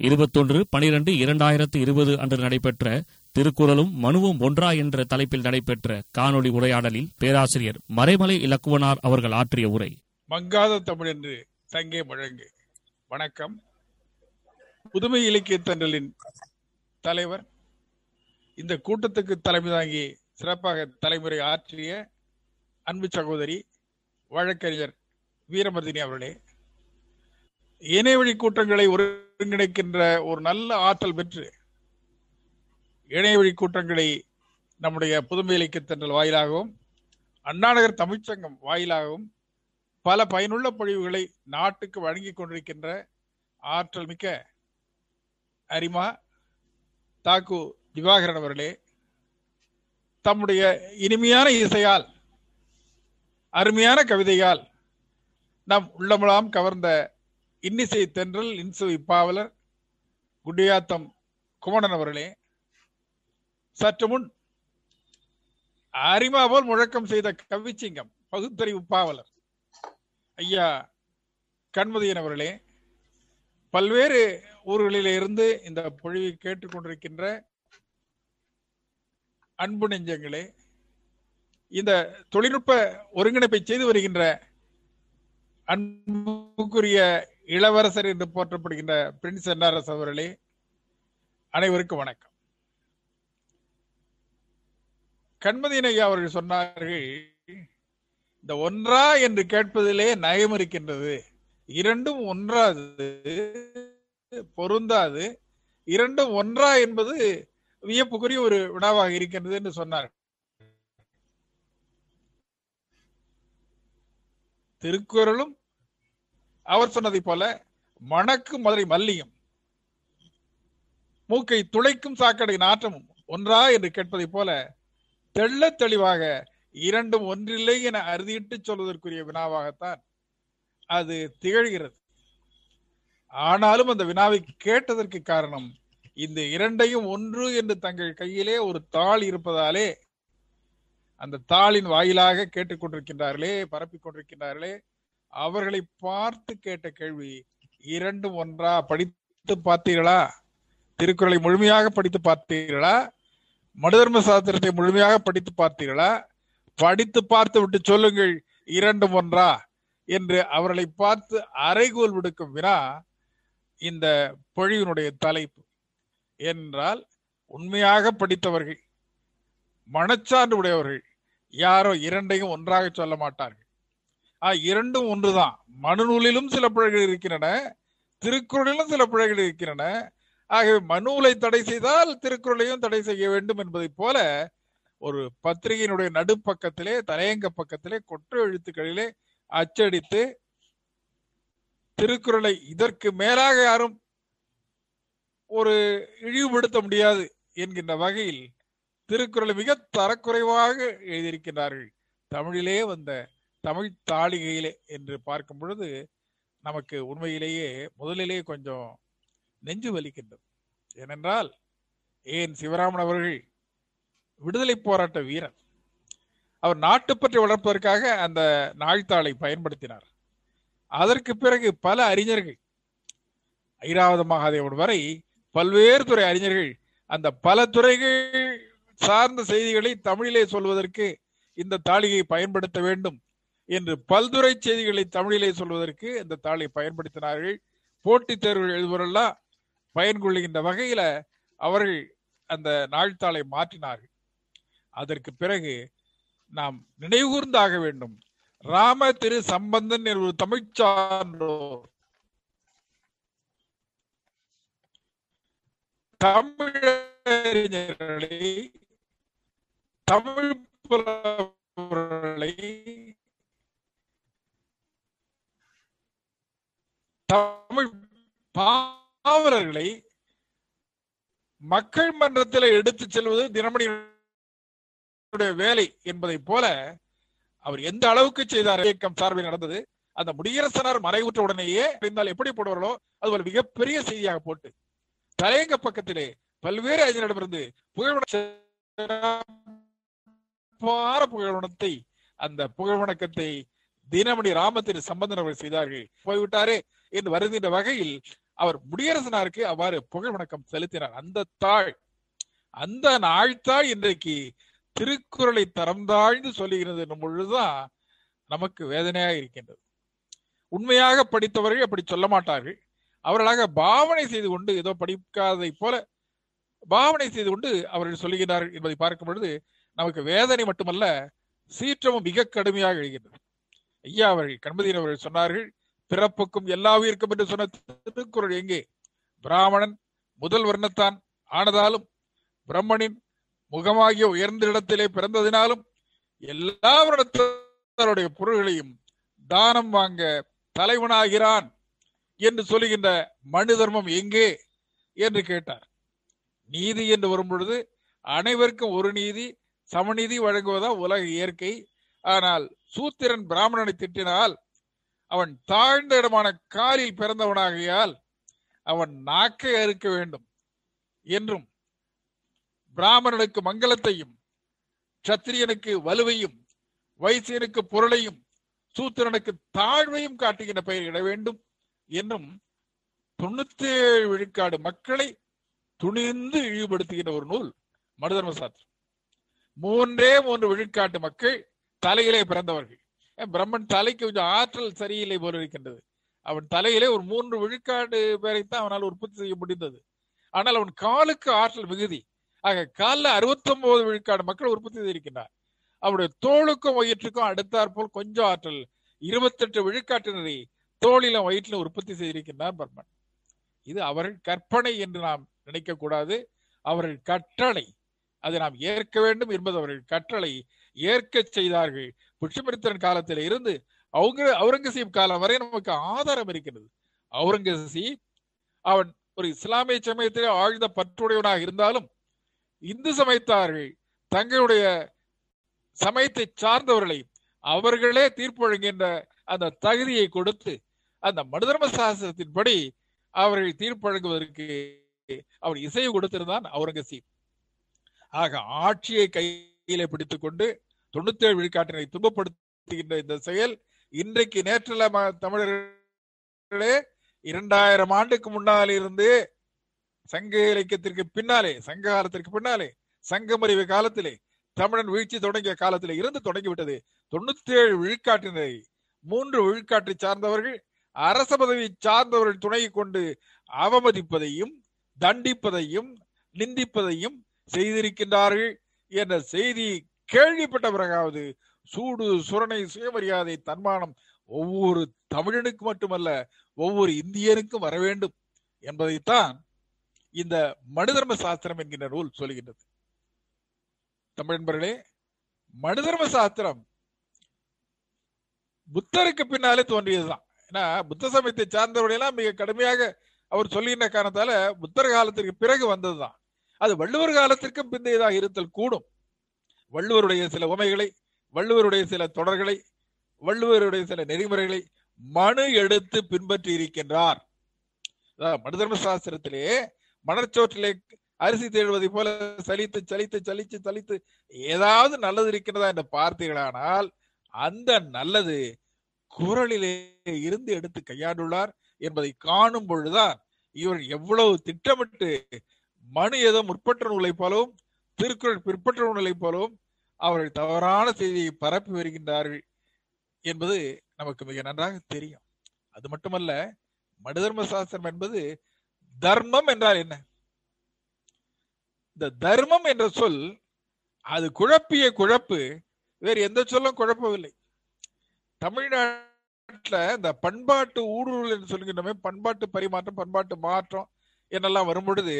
இருபத்தொன்று பனிரெண்டு இரண்டாயிரத்து இருபது அன்று நடைபெற்ற திருக்குறளும் மனுவும் ஒன்றா என்ற தலைப்பில் நடைபெற்ற காணொளி உரையாடலில் பேராசிரியர் மறைமலை இலக்குவனார் அவர்கள் ஆற்றிய உரை. மங்காத தமிழ் என்று தங்கே முழங்கு வணக்கம். புதுமை இலக்கிய தண்டலின் தலைவர் இந்த கூட்டத்துக்கு தலைமை தாங்கி சிறப்பாக தலைமுறை ஆற்றிய அன்பு சகோதரி வழக்கறிஞர் வீரமர்தினி அவர்களே இணையவழி கூட்டங்களை ஒரு ஒருங்கிணைக்கின்ற ஒரு நல்ல ஆற்றல் பெற்று இணையவழி கூட்டங்களை நம்முடைய புதுமை இலக்கிய தென்றல் வாயிலாகவும் அண்ணாநகர் தமிழ்ச்சங்கம் வாயிலாகவும் பல பயனுள்ள பொழிவுகளை நாட்டுக்கு வழங்கி கொண்டிருக்கின்ற ஆற்றல் மிக்க அரிமா தாக்கு திவாகரன் அவர்களே தம்முடைய இனிமையான இசையால் அருமையான கவிதையால் நம் உள்ளமெல்லாம் கவர்ந்த இன்னிசை தென்றல் இன்சு இப்பாவலர் குடியாத்தம் குமணன் அவர்களே சற்று முன் அரிமா போல் முழக்கம் செய்த கவிச்சிங்கம் பகுத்தறிவு பாவலர். ஐயா கண்மதியன் அவர்களே பல்வேறு ஊர்களிலே இருந்து இந்த பொழிவை கேட்டுக்கொண்டிருக்கின்ற அன்பு நெஞ்சங்களே இந்த தொழில்நுட்ப ஒருங்கிணைப்பை செய்து வருகின்ற அன்புக்குரிய இளவரசர் என்று போற்றப்படுகின்ற பிரின்ஸ் என்ஆர்எஸ் அவர்களே அனைவருக்கும் வணக்கம். கண்மதியன் ஐயா அவர்கள் சொன்னார்கள் இந்த ஒன்றா என்று கேட்பதிலே நயம் இருக்கின்றது. இரண்டும் ஒன்றாது பொருந்தாது. இரண்டும் ஒன்றா என்பது வியப்புக்குரிய ஒரு வினாவாக இருக்கின்றது என்று சொன்னார் திருக்குறளும் அவர் சொன்னதை போல மணக்கு மதுரை மல்லியும் மூக்கை துளைக்கும் சாக்கடையின் ஆற்றமும் ஒன்றா என்று கேட்பதை போல தெள்ள தெளிவாக இரண்டும் ஒன்றில்லை என அறுதியிட்டு சொல்வதற்குரிய வினாவாகத்தான் அது திகழ்கிறது. ஆனாலும் அந்த வினாவை கேட்டதற்கு காரணம் இந்த இரண்டையும் ஒன்று என்று தங்கள் கையிலே ஒரு தாள் இருப்பதாலே அந்த தாளின் வாயிலாக கேட்டுக்கொண்டிருக்கின்றார்களே பரப்பிக் கொண்டிருக்கின்றார்களே அவர்களை பார்த்து கேட்ட கேள்வி இரண்டும் ஒன்றா படித்து பார்த்தீர்களா? திருக்குறளை முழுமையாக படித்து பார்த்தீர்களா? மனுதர்ம சாஸ்திரத்தை முழுமையாக படித்து பார்த்தீர்களா? படித்து பார்த்து விட்டு சொல்லுங்கள் இரண்டும் ஒன்றா? என்று அவர்களை பார்த்து அறைகோல் விடுக்கும் வினா இந்த பொழிவினுடைய தலைப்பு. என்றால் உண்மையாக படித்தவர்கள் மனச்சான்று உடையவர்கள் யாரோ இரண்டையும் ஒன்றாக சொல்ல மாட்டார்கள். இரண்டும் ஒன்றுதான். மனுநூலிலும் சில பிழைகள் இருக்கின்றன திருக்குறளிலும் சில பிழைகள் இருக்கின்றன. ஆகவே மனுவை தடை செய்தால் திருக்குறளையும் தடை செய்ய வேண்டும் என்பதை போல ஒரு பத்திரிகையினுடைய நடுப்பக்கத்திலே தலையங்க பக்கத்திலே கொற்ற எழுத்துக்களிலே அச்சடித்து திருக்குறளை இதற்கு மேலாக யாரும் ஒரு இழிவுபடுத்த முடியாது என்கின்ற வகையில் திருக்குறளை மிக தரக்குறைவாக எழுதியிருக்கிறார்கள் தமிழிலே வந்த தமிழ் தாளிகையிலே என்று பார்க்கும் பொழுது நமக்கு உண்மையிலேயே முதலிலேயே கொஞ்சம் நெஞ்சு வலிக்கின்றது. ஏனென்றால் ஏன் சிவராமன் அவர்கள் விடுதலை போராட்ட வீரர். அவர் நாட்டுப்பற்றை வளர்ப்பதற்காக அந்த நாழ்த்தாளை பயன்படுத்தினார். அதற்கு பிறகு பல அறிஞர்கள் ஐராவத மகாதேவன் வரை பல்வேறு துறை அறிஞர்கள் அந்த பல துறைகள் சார்ந்த செய்திகளை தமிழிலே சொல்வதற்கு இந்த தாளிகையை பயன்படுத்த வேண்டும் என்று பல்துறை செய்திகளை தமிழிலே சொல்வதற்கு இந்த தாளை பயன்படுத்தினார்கள். போட்டித் தேர்வுகள் எழுதுவரெல்லாம் பயன் கொள்ளுகின்ற வகையில அவர்கள் அந்த நாள்தாளை மாற்றினார்கள். அதற்கு பிறகு நாம் நினைவுகூர்ந்தாக வேண்டும். ராம திரு சம்பந்தன் என்று ஒரு தமிழ்ச்சான்றோர் தமிழறிஞர்களை தமிழ் புலவர்களை தமிழ் பாவலர்களை மக்கள் மன்றத்தில் எடுத்து செல்வது தினமணி வேலை என்பதை போல அவர் எந்த அளவுக்கு செய்தார் இயக்கம் சார்பில் நடந்தது அந்த முடியரசனார் மறைவுற்ற உடனேயே இருந்தால் எப்படி போடுவார்களோ அது ஒரு மிகப்பெரிய செய்தியாக போட்டு தலையங்க பக்கத்திலே பல்வேறு அறிஞரிடமிருந்து புகழ்வன புகழ்வனத்தை அந்த புகழ்வணக்கத்தை தினமணி ராமத்தின் சம்பந்தன் அவர்கள் செய்தார்கள். போய்விட்டாரே. என்று வருகின்ற வகையில் அவர் முடியரசனாருக்கு அவ்வாறு புகழ் வணக்கம் செலுத்தினார். அந்த தாழ் அந்த நாழ்த்தாள் இன்றைக்கு திருக்குறளை தரம் தாழ்ந்து சொல்லுகிறது பொழுதுதான் நமக்கு வேதனையாக இருக்கின்றது. உண்மையாக படித்தவர்கள் அப்படி சொல்ல மாட்டார்கள். அவர்களாக பாவனை செய்து கொண்டு ஏதோ படிக்காததை போல பாவனை செய்து கொண்டு அவர்கள் சொல்லுகிறார்கள் என்பதை பார்க்கும் பொழுது நமக்கு வேதனை மட்டுமல்ல சீற்றமும் மிக கடுமையாக எழுகின்றது. ஐயா அவர்கள் கண்மதியின் அவர்கள் சொன்னார்கள் பிறப்புக்கும் எல்லா உயிருக்கும் என்று சொன்ன திருக்குறள் எங்கே? பிராமணன் முதல் வர்ணத்தான் ஆனதாலும் பிரம்மனின் முகமாகிய உயர்ந்த இடத்திலே பிறந்ததினாலும் எல்லா வருடத்தருடைய பொருள்களையும் தானம் வாங்க தலைவனாகிறான் என்று சொல்லுகின்ற மனு தர்மம் எங்கே? என்று கேட்டார். நீதி என்று வரும்பொழுது அனைவருக்கும் ஒரு நீதி சமநீதி வழங்குவதா உலக இயற்கை? ஆனால் சூத்திரன் பிராமணனை திட்டினால் அவன் தாழ்ந்த இடமான காலில் பிறந்தவனாகையால் அவன் நாக்கை அறுக்க வேண்டும் என்றும் பிராமணனுக்கு மங்களத்தையும் சத்திரியனுக்கு வலுவையும் வைசியனுக்கு பொருளையும் சூத்திரனுக்கு தாழ்வையும் காட்டுகின்ற பெயர் இட வேண்டும் என்றும் தொண்ணூத்தி ஏழு விழுக்காடு மக்களை துணிந்து இழிவுபடுத்துகின்ற ஒரு நூல் மனுதர்ம சாஸ்திரம். மூன்றே மூன்று விழுக்காட்டு மக்கள் தலையிலே பிறந்தவர்கள். பிரம்மன் தலைக்கு கொஞ்சம் ஆற்றல் சரியில்லை போல இருக்கின்றது. அவன் தலையிலே ஒரு மூன்று விழுக்காடு பேரைத்தான் அவனால் உற்பத்தி செய்ய முடிந்தது. ஆனால் அவன் காலுக்கு ஆற்றல் மிகுதி. ஆக காலில் அறுபத்தி ஒன்பது விழுக்காடு மக்கள் உற்பத்தி செய்திருக்கின்றார். அவருடைய தோளுக்கும் வயிற்றுக்கும் அடுத்தாற் போல் கொஞ்சம் ஆற்றல் இருபத்தெட்டு விழுக்காட்டினரை தோளிலும் வயிற்றிலும் உற்பத்தி செய்திருக்கின்றார் பர்மன் இது அவர்கள் கற்பனை என்று நாம் நினைக்க கூடாது அவர்கள் கட்டளை. அதை நாம் ஏற்க வேண்டும் என்பது அவர்கள் கற்றலை ஏற்க செய்தார்கள். புஷ்பமித்திரன் காலத்தில் இருந்து அவங்க அவுரங்கசீப் காலம் வரை நமக்கு ஆதாரம் இருக்கிறது. அவுரங்கசீப் அவன் ஒரு இஸ்லாமிய சமயத்திலே ஆழ்ந்த பற்றுடையவனாக இருந்தாலும் இந்து சமயத்தார்கள் தங்களுடைய சமயத்தை சார்ந்தவர்களை அவர்களே தீர்ப்பு வழங்குகின்ற அந்த தகுதியை கொடுத்து அந்த மனுதர்ம சாஸ்திரத்தின்படி அவர்கள் தீர்ப்பு வழங்குவதற்கு அவர் இசையை கொடுத்திருந்தான் அவுரங்கசீப். ஆக ஆட்சியை கையிலே பிடித்துக் தொண்ணூத்தேழு தொண்ணூத்தி ஏழு விழுக்காட்டினை துன்பப்படுத்துகின்ற இந்த செயல் இன்றைக்கு நேற்றுல தமிழர்களே இரண்டாயிரம் ஆண்டுக்கு முன்னால் இருந்து சங்க இலக்கியத்திற்கு பின்னாலே சங்க காலத்திற்கு பின்னாலே சங்கமறிவு காலத்திலே தமிழன் வீழ்ச்சி தொடங்கிய காலத்திலே இருந்து தொடங்கிவிட்டது. தொண்ணூத்தி ஏழு விழுக்காட்டினரை மூன்று விழுக்காட்டை சார்ந்தவர்கள் அரச பதவி சார்ந்தவர்கள் துணை கொண்டு அவமதிப்பதையும் தண்டிப்பதையும் நிந்திப்பதையும் செய்திருக்கின்றார்கள் என்ற செய்தி கேள்விப்பட்ட பிறகாவது சூடு சுரணை சுயமரியாதை தன்மானம் ஒவ்வொரு தமிழனுக்கு மட்டுமல்ல ஒவ்வொரு இந்தியனுக்கும் வர வேண்டும் என்பதைத்தான் இந்த மனுதர்ம சாஸ்திரம் என்கின்ற நூல் சொல்கின்றது. தமிழன்பர்களே மனுதர்ம சாஸ்திரம் புத்தருக்கு பின்னாலே தோன்றியதுதான். ஏன்னா புத்த சமயத்தை சார்ந்தவர்களெல்லாம் மிக கடுமையாக அவர் சொல்லுகின்ற காரணத்தால புத்தர் காலத்திற்கு பிறகு வந்ததுதான். அது வள்ளுவர் காலத்திற்கும் பிந்தையதாக இருத்தல் கூடும். வள்ளுவருடைய சில உமைகளை வள்ளுவருடைய சில தொடர்களை வள்ளுவருடைய சில நெறிமுறைகளை மனு எடுத்து பின்பற்றி இருக்கின்றார் மனுதர்ம சாஸ்திரத்திலே மணற்சோற்றிலே அரிசி தேடுவதை போல சலித்து சலித்து சலித்து சலித்து ஏதாவது நல்லது இருக்கின்றதா என்று பார்த்தீர்களானால் அந்த நல்லது குரலிலே இருந்து எடுத்து கையாண்டுள்ளார் என்பதை காணும் பொழுதுதான் இவர் எவ்வளவு திட்டமிட்டு மனு ஏதோ முற்பற்ற நூலை போலவும் திருக்குறள் பிற்பற்ற போலவும் அவர்கள் தவறான செய்தியை பரப்பி வருகின்றார்கள் என்பது நமக்கு மிக நன்றாக தெரியும். அது மட்டுமல்ல மனுதர்ம சாஸ்திரம் என்பது தர்மம் என்றால் என்ன? இந்த தர்மம் என்ற சொல் அது குழப்பிய குழப்பு வேறு எந்த சொல்லும் குழப்பவில்லை. தமிழ்நாட்டில் இந்த பண்பாட்டு ஊடுருவல் என்று சொல்கின்றமே பண்பாட்டு பரிமாற்றம் பண்பாட்டு மாற்றம் என்னெல்லாம் வரும் பொழுது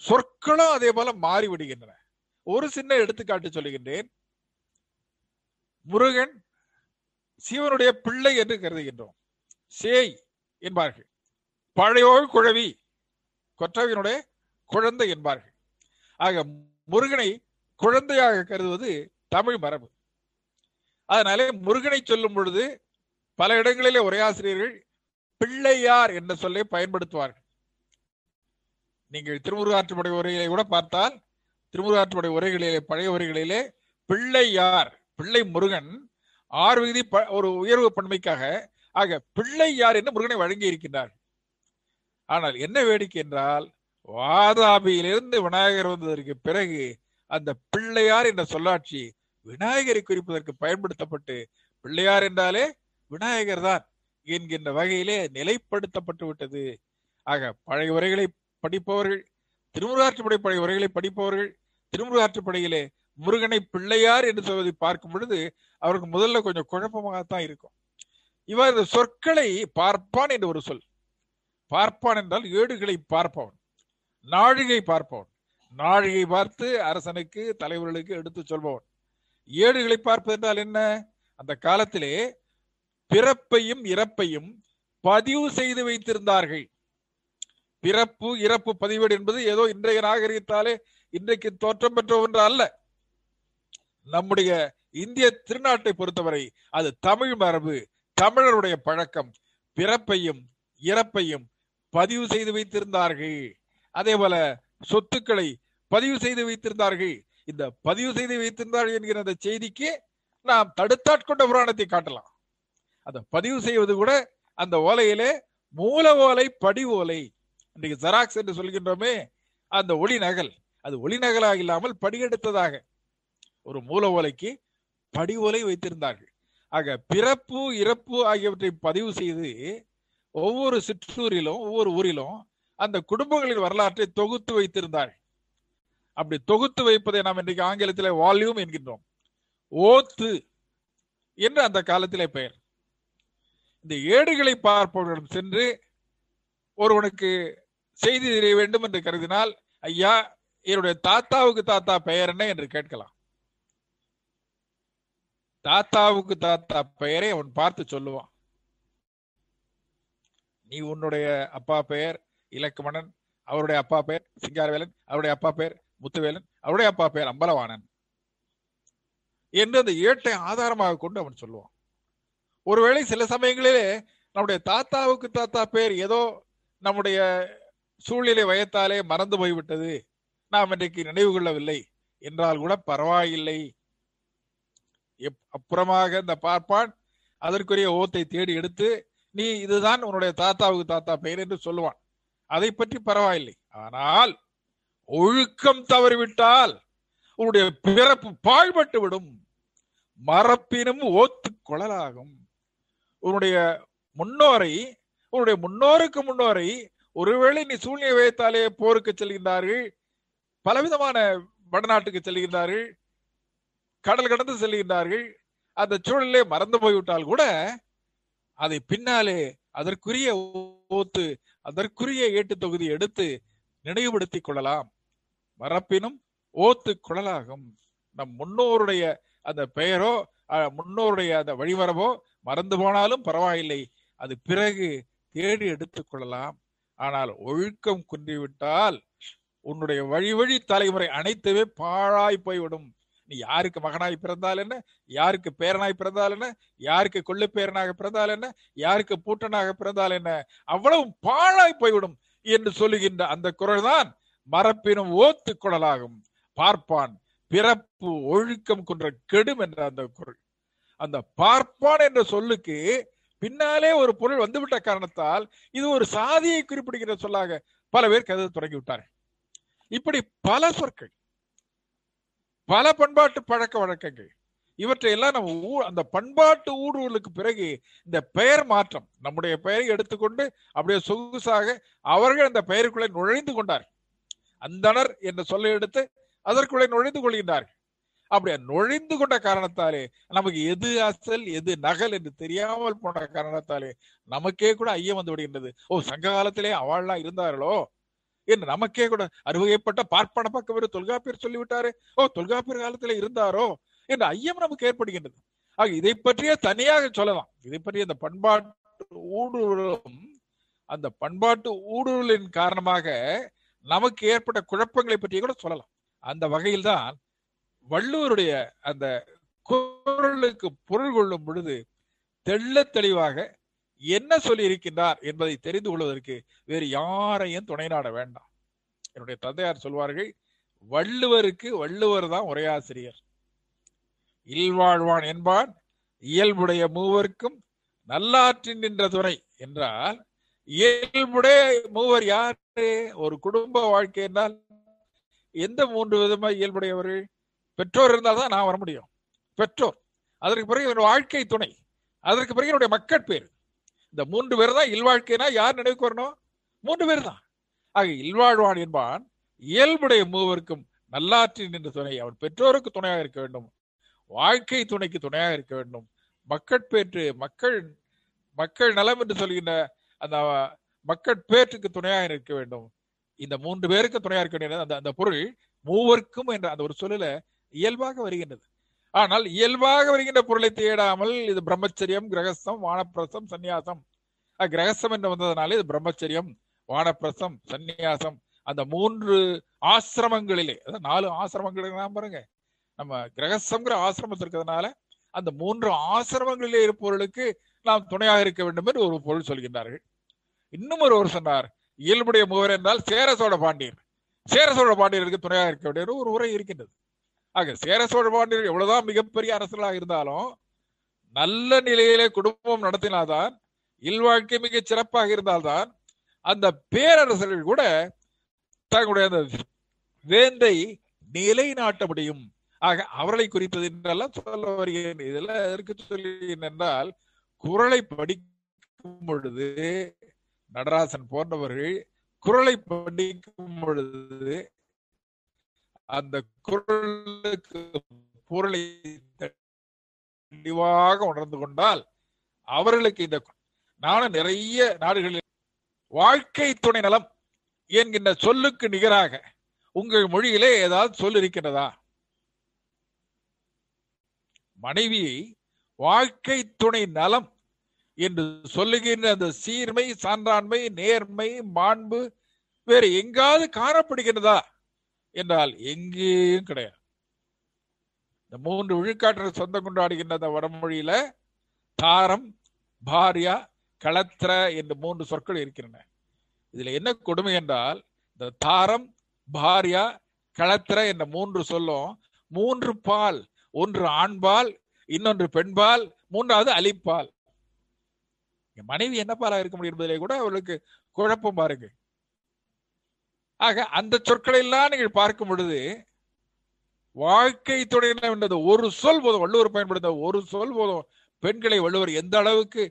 சொற்களும் அதே போல மாறிவிடுகின்றன. ஒரு சின்ன எடுத்துக்காட்டு சொல்லுகின்றேன். முருகன் சிவனுடைய பிள்ளை என்று கருதுகின்றோம். சேய் என்பார்கள். பழையோ குழவி கொற்றவினுடைய குழந்தை என்பார்கள். ஆக முருகனை குழந்தையாக கருதுவது தமிழ் மரபு. அதனாலே முருகனை சொல்லும் பொழுது பல இடங்களிலே உரையாசிரியர்கள் பிள்ளையார் என்ற சொல்லை பயன்படுத்துவார்கள். நீங்கள் திருமுருகாற்றுப்படை உரையை கூட பார்த்தால் திருமுருகாற்றுடைய உரைகளிலே பழைய உரைகளிலே பிள்ளையார் பிள்ளை முருகன். ஆறு விகுதி ஒரு உயர்வு பன்மைக்காக ஆக பிள்ளையார் என்று முருகனை வழங்கி இருக்கின்றார். ஆனால் என்ன வேடிக்கை என்றால் வாதாபியிலிருந்து விநாயகர் வந்ததற்கு பிறகு அந்த பிள்ளையார் என்ற சொல்லாட்சி விநாயகரை குறிப்பதற்கு பயன்படுத்தப்பட்டு பிள்ளையார் என்றாலே விநாயகர் தான் என்கின்ற வகையிலே நிலைப்படுத்தப்பட்டு விட்டது. ஆக பழைய உரைகளை படிப்பவர்கள் திருமுருகாற்றுப்படை படை உரைகளை படிப்பவர்கள் திருமுருகாற்றுப்படையிலே முருகனை பிள்ளையார் என்று சொல்வதை பார்க்கும் பொழுது அவருக்கு முதல்ல கொஞ்சம் குழப்பமாகத்தான் இருக்கும். இவர் இந்த சொற்களை பார்ப்பான் என்று ஒரு சொல். பார்ப்பான் என்றால் ஏடுகளை பார்ப்பவன் நாழிகை பார்ப்பவன். நாழிகை பார்த்து அரசனுக்கு தலைவர்களுக்கு எடுத்து சொல்பவன். ஏடுகளை பார்ப்பது என்றால் என்ன? அந்த காலத்திலே பிறப்பையும் இறப்பையும் பதிவு செய்து வைத்திருந்தார்கள். பிறப்பு இறப்பு பதிவேடு என்பது ஏதோ இன்றைய நாகரிகத்தாலே இன்றைக்கு தோற்றம் பெற்ற ஒன்று அல்ல. நம்முடைய இந்திய திருநாட்டை பொறுத்தவரை அது தமிழ் மரபு தமிழருடைய பழக்கம். பிறப்பையும் இறப்பையும் பதிவு செய்து வைத்திருந்தார்கள். அதே போல சொத்துக்களை பதிவு செய்து வைத்திருந்தார்கள். இந்த பதிவு செய்து வைத்திருந்தார்கள் என்கிற அந்த செய்திக்கு நாம் தடுத்தாட்கொண்ட புராணத்தை காட்டலாம். அந்த பதிவு செய்வது கூட அந்த ஓலையிலே மூல ஓலை படி ஓலை இன்றைக்கு ஜெராக்ஸ் என்று சொல்கின்றோமே அந்த ஒளி நகல். அது ஒளி நகலாக இல்லாமல் படியெடுத்ததாக ஒரு மூல ஓலைக்கு படி ஓலை வைத்திருந்தார்கள். ஆக பிறப்பு இறப்பு ஆகியவற்றை பதிவு செய்து ஒவ்வொரு சிற்றூரிலும் ஒவ்வொரு ஊரிலும் அந்த குடும்பங்களின் வரலாற்றை தொகுத்து வைத்திருந்தார்கள். அப்படி தொகுத்து வைப்பதை நாம் இன்றைக்கு ஆங்கிலத்தில் வால்யூம் என்கின்றோம். ஓத்து என்று அந்த காலத்திலே பெயர். இந்த ஏடுகளை பார்ப்பவர்களிடம் சென்று ஒருவனுக்கு செய்தி தெரிய வேண்டும் என்று கருதினால் ஐயா என்னுடைய தாத்தாவுக்கு தாத்தா பெயர் என்ன என்று கேட்கலாம். தாத்தாவுக்கு தாத்தா பெயரை அவன் பார்த்து சொல்லுவான். நீ உன்னுடைய அப்பா பெயர் இலக்குமணன் அவருடைய அப்பா பெயர் சிங்காரவேலன் அவருடைய அப்பா பெயர் முத்துவேலன் அவருடைய அப்பா பெயர் அம்பலவாணன் என்று அந்த ஏட்டை ஆதாரமாக கொண்டு அவன் சொல்லுவான். ஒருவேளை சில சமயங்களிலே நம்முடைய தாத்தாவுக்கு தாத்தா பெயர் ஏதோ நம்முடைய சூழ்நிலை வயத்தாலே மறந்து போய்விட்டது. நாம் இன்றைக்கு நினைவு கொள்ளவில்லை. என்றால் கூட பரவாயில்லை. அப்புறமாக இந்த பார்ப்பான் அதற்குரிய ஓத்தை தேடி எடுத்து நீ இதுதான் உன்னுடைய தாத்தாவுக்கு தாத்தா பெயர் என்று சொல்லுவான். அதை பற்றி பரவாயில்லை. ஆனால் ஒழுக்கம் தவறிவிட்டால் உன்னுடைய பிறப்பு பாழ்பட்டு விடும். மரப்பினும் ஓத்து குழலாகும் உன்னுடைய முன்னோரை உன்னுடைய முன்னோருக்கு முன்னோரை ஒருவேளை நீ சூழ்நிலை வைத்தாலே போருக்கு செல்கின்றார்கள் பலவிதமான வடநாட்டுக்கு செல்கின்றார்கள் கடல் கடந்து செல்கின்றார்கள் அந்த சூழலே மறந்து போய்விட்டால் கூட அதை பின்னாலே அதற்குரிய ஓத்து அதற்குரிய ஏட்டு தொகுதி எடுத்து நினைவுபடுத்திக் கொள்ளலாம். மறப்பினும் ஓத்து குழலாகும். நம் முன்னோருடைய அந்த பெயரோ முன்னோருடைய அந்த வழிவரவோ மறந்து போனாலும் பரவாயில்லை. அது பிறகு தேடி எடுத்துக் கொள்ளலாம். ஆனால் ஒழுக்கம் குன்றிவிட்டால் உன்னுடைய வழி வழி தலைமுறை அனைத்துமே பாழாய் போய்விடும். நீ யாருக்கு மகனாய் பிறந்தால் என்ன? யாருக்கு பேரனாய் பிறந்தால் என்ன? யாருக்கு கொள்ளு பேரனாக பிறந்தால் என்ன? யாருக்கு பூட்டனாக பிறந்தால் என்ன? அவ்வளவு பாழாய் போய்விடும் என்று சொல்லுகின்ற அந்த குரல் தான் மரப்பினும் ஓத்து குடலாகும் பார்ப்பான் பிறப்பு ஒழுக்கம் கொன்ற கெடும் என்ற அந்த குரல். அந்த பார்ப்பான் என்ற சொல்லுக்கு பின்னாலே ஒரு பொருள் வந்துவிட்ட காரணத்தால் இது ஒரு சாதியை குறிப்பிடுகிற சொல்லாக பல பேர் கருத தொடங்கி விட்டார்கள் இப்படி பல சொற்கள் பல பண்பாட்டு பழக்க வழக்கங்கள் இவற்றை எல்லாம் நம்ம அந்த பண்பாட்டு ஊடுருவலுக்கு பிறகு இந்த பெயர் மாற்றம் நம்முடைய பெயரை எடுத்துக்கொண்டு அப்படியே சொகுசாக அவர்கள் அந்த பெயருக்குள்ளே நுழைந்து கொண்டார் அந்தனர் என்ற சொல்லை எடுத்து அதற்குள்ளே நுழைந்து கொள்கின்றார்கள். அப்படியே நுழைந்து கொண்ட காரணத்தாலே நமக்கு எது அசல் எது நகல் என்று தெரியாமல் போன காரணத்தாலே நமக்கே கூட ஐயம் வந்து விடுகின்றது. ஓ சங்க காலத்திலே அவள்லாம் இருந்தார்களோ? என்று நமக்கே கூட அறுவகைப்பட்ட பார்ப்பன பக்கம் ஒரு தொல்காப்பியர் சொல்லிவிட்டாரு. ஓ தொல்காப்பியர் காலத்திலே இருந்தாரோ? என்று ஐயம் நமக்கு ஏற்படுகின்றது. ஆக இதை பற்றிய தனியாக சொல்லலாம். இதை பற்றிய அந்த பண்பாட்டு ஊடுருவலும் அந்த பண்பாட்டு ஊடுருவலின் காரணமாக நமக்கு ஏற்பட்ட குழப்பங்களை பற்றி கூட சொல்லலாம். அந்த வகையில் தான் வள்ளுவருடைய அந்த குரலுக்கு பொருள் கொள்ளும் பொழுது தெள்ள தெளிவாக என்ன சொல்லி இருக்கின்றார் என்பதை தெரிந்து கொள்வதற்கு வேறு யாரையும் துணை நாட வேண்டாம். என்னுடைய தந்தையார் சொல்வார்கள் வள்ளுவருக்கு வள்ளுவர் தான் உரையாசிரியர். இல்வாழ்வான் என்பான் இயல்புடைய மூவருக்கும் நல்லாற்றின் நின்ற துணை என்றால் இயல்புடைய மூவர் யாரு? ஒரு குடும்ப வாழ்க்கை என்றால் எந்த மூன்று விதமா இயல்புடையவர்கள்? பெற்றோர் இருந்தால் தான் நான் வர முடியும். பெற்றோர். அதற்கு பிறகு என்னுடைய வாழ்க்கை துணை. அதற்கு பிறகு என்னுடைய மக்கள் பேர். இந்த மூன்று பேர் தான் இல்வாழ்க்கைனா யார் நினைவுக்கு வரணும்? மூன்று பேர் தான். ஆக இல்வாழ்வான் என்பான் இயல்புடைய மூவருக்கும் நல்லாற்றின் என்ற துணை. அவன் பெற்றோருக்கு துணையாக இருக்க வேண்டும். வாழ்க்கை துணைக்கு துணையாக இருக்க வேண்டும். மக்கட்பேற்று மக்கள் மக்கள் நலம் என்று சொல்கின்ற அந்த மக்கள் பேற்றுக்கு துணையாக இருக்க வேண்டும். இந்த மூன்று பேருக்கு துணையாக இருக்க வேண்டிய அந்த அந்த பொருள் மூவருக்கும் என்ற அந்த ஒரு சொல்லுல இயல்பாக வருகின்றது. ஆனால் இயல்பாக வருகின்ற பொருளை தேடாமல் இது பிரம்மச்சரியம் கிரகஸ்தம் வானப்பிரசம் சந்நியாசம். கிரகஸ்தம் என்று வந்ததுனால இது பிரம்மச்சரியம் வானப்பிரசம் சந்நியாசம். அந்த மூன்று ஆசிரமங்களிலே அதாவது நாலு ஆசிரமங்கள் பாருங்க. நம்ம கிரகஸ்தம்ங்கிற ஆசிரமம் இருக்கிறதுனால அந்த மூன்று ஆசிரமங்களிலே இருப்பவர்களுக்கு நாம் துணையாக இருக்க வேண்டும் என்று ஒரு பொருள் சொல்கின்றார்கள். இன்னும் ஒருவர் சொன்னார் இயல்புடைய மூவர் என்றால் சேர சோழ பாண்டியர். சேர சோழ பாண்டியருக்கு துணையாக இருக்க வேண்டிய ஒரு உரை இருக்கின்றது. ஆக சேர சோழ பாண்டியர்கள் எவ்வளவுதான் மிகப்பெரிய அரசர்களாக இருந்தாலும் நல்ல நிலையிலே குடும்பம் நடத்தினால்தான் இல்வாழ்க்கை மிக சிறப்பாக இருந்தால்தான் அந்த பேரரசர்கள் கூட தங்களுடைய அந்த வேந்தை நிலைநாட்ட முடியும். ஆக அவர்களை குறித்தது என்றெல்லாம் சொல்ல வருகிறேன். இதெல்லாம் எதற்கு சொல்கிறேன் என்றால் குரலை படிக்கும் பொழுது நடராசன் போன்றவர்கள் குரலை படிக்கும் பொழுது அந்த குரலுக்கு பொருளை தெளிவாக உணர்ந்து கொண்டால் அவர்களுக்கு இந்த நானும் நிறைய நாடுகளில் வாழ்க்கை துணை நலம் என்கின்ற சொல்லுக்கு நிகராக உங்கள் மொழியிலே ஏதாவது சொல் இருக்கின்றதா? மனைவியை வாழ்க்கை துணை நலம் என்று சொல்லுகின்ற அந்த சீர்மை சான்றாண்மை நேர்மை மாண்பு வேறு எங்காவது காணப்படுகின்றதா? என்றால் எங்கேயும் கிடையாது. இந்த மூன்று விழுக்காட்டு சொந்தம் கொண்டாடுகின்ற அந்த வடமொழியில. தாரம் பாரியா களத்திர என்று மூன்று சொற்கள் இருக்கின்றன. இதுல என்ன கொடுமை என்றால் இந்த தாரம் பாரியா களத்திர என்ற மூன்று சொல்லும் மூன்று பால் ஒன்று ஆண்பால் இன்னொன்று பெண்பால் மூன்றாவது அலிப்பால் மனைவி என்ன பாலா இருக்க முடியும் என்பதிலே கூட அவர்களுக்கு குழப்பம் பாருங்க ஆக அந்த சொற்களை எல்லாம் நீங்கள் பார்க்கும் பொழுது வாழ்க்கை துறையினர் என்றது ஒரு சொல் போதும். வள்ளுவர் பயன்படுத்த ஒரு சொல் போதும். பெண்களை வள்ளுவர் எந்த அளவுக்கு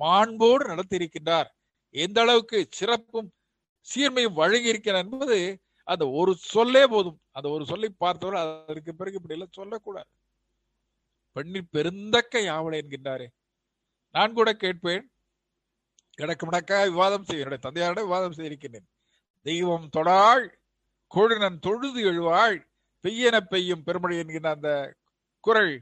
மாண்போடு நடத்தி இருக்கின்றார் எந்த அளவுக்கு சிறப்பும் சீர்மையும் வழங்கி இருக்கிறார் என்பது அந்த ஒரு சொல்லே போதும். அந்த ஒரு சொல்லி பார்த்தவர் அதற்கு பிறகு இப்படி எல்லாம் சொல்லக்கூடாது. பெண்ணின் பெருந்தக்க யாவலை என்கின்றாரே. நான் கூட கேட்பேன் கிடக்கு முடக்க விவாதம் செய்ய என்னுடைய தந்தையாரோட விவாதம் செய்திருக்கின்றேன். தெய்வம் தொடாள் கொழுனன் தொழுது எழுவாள் பெய்யன பெய்யும் பெருமழை என்கின்ற அந்த குரல்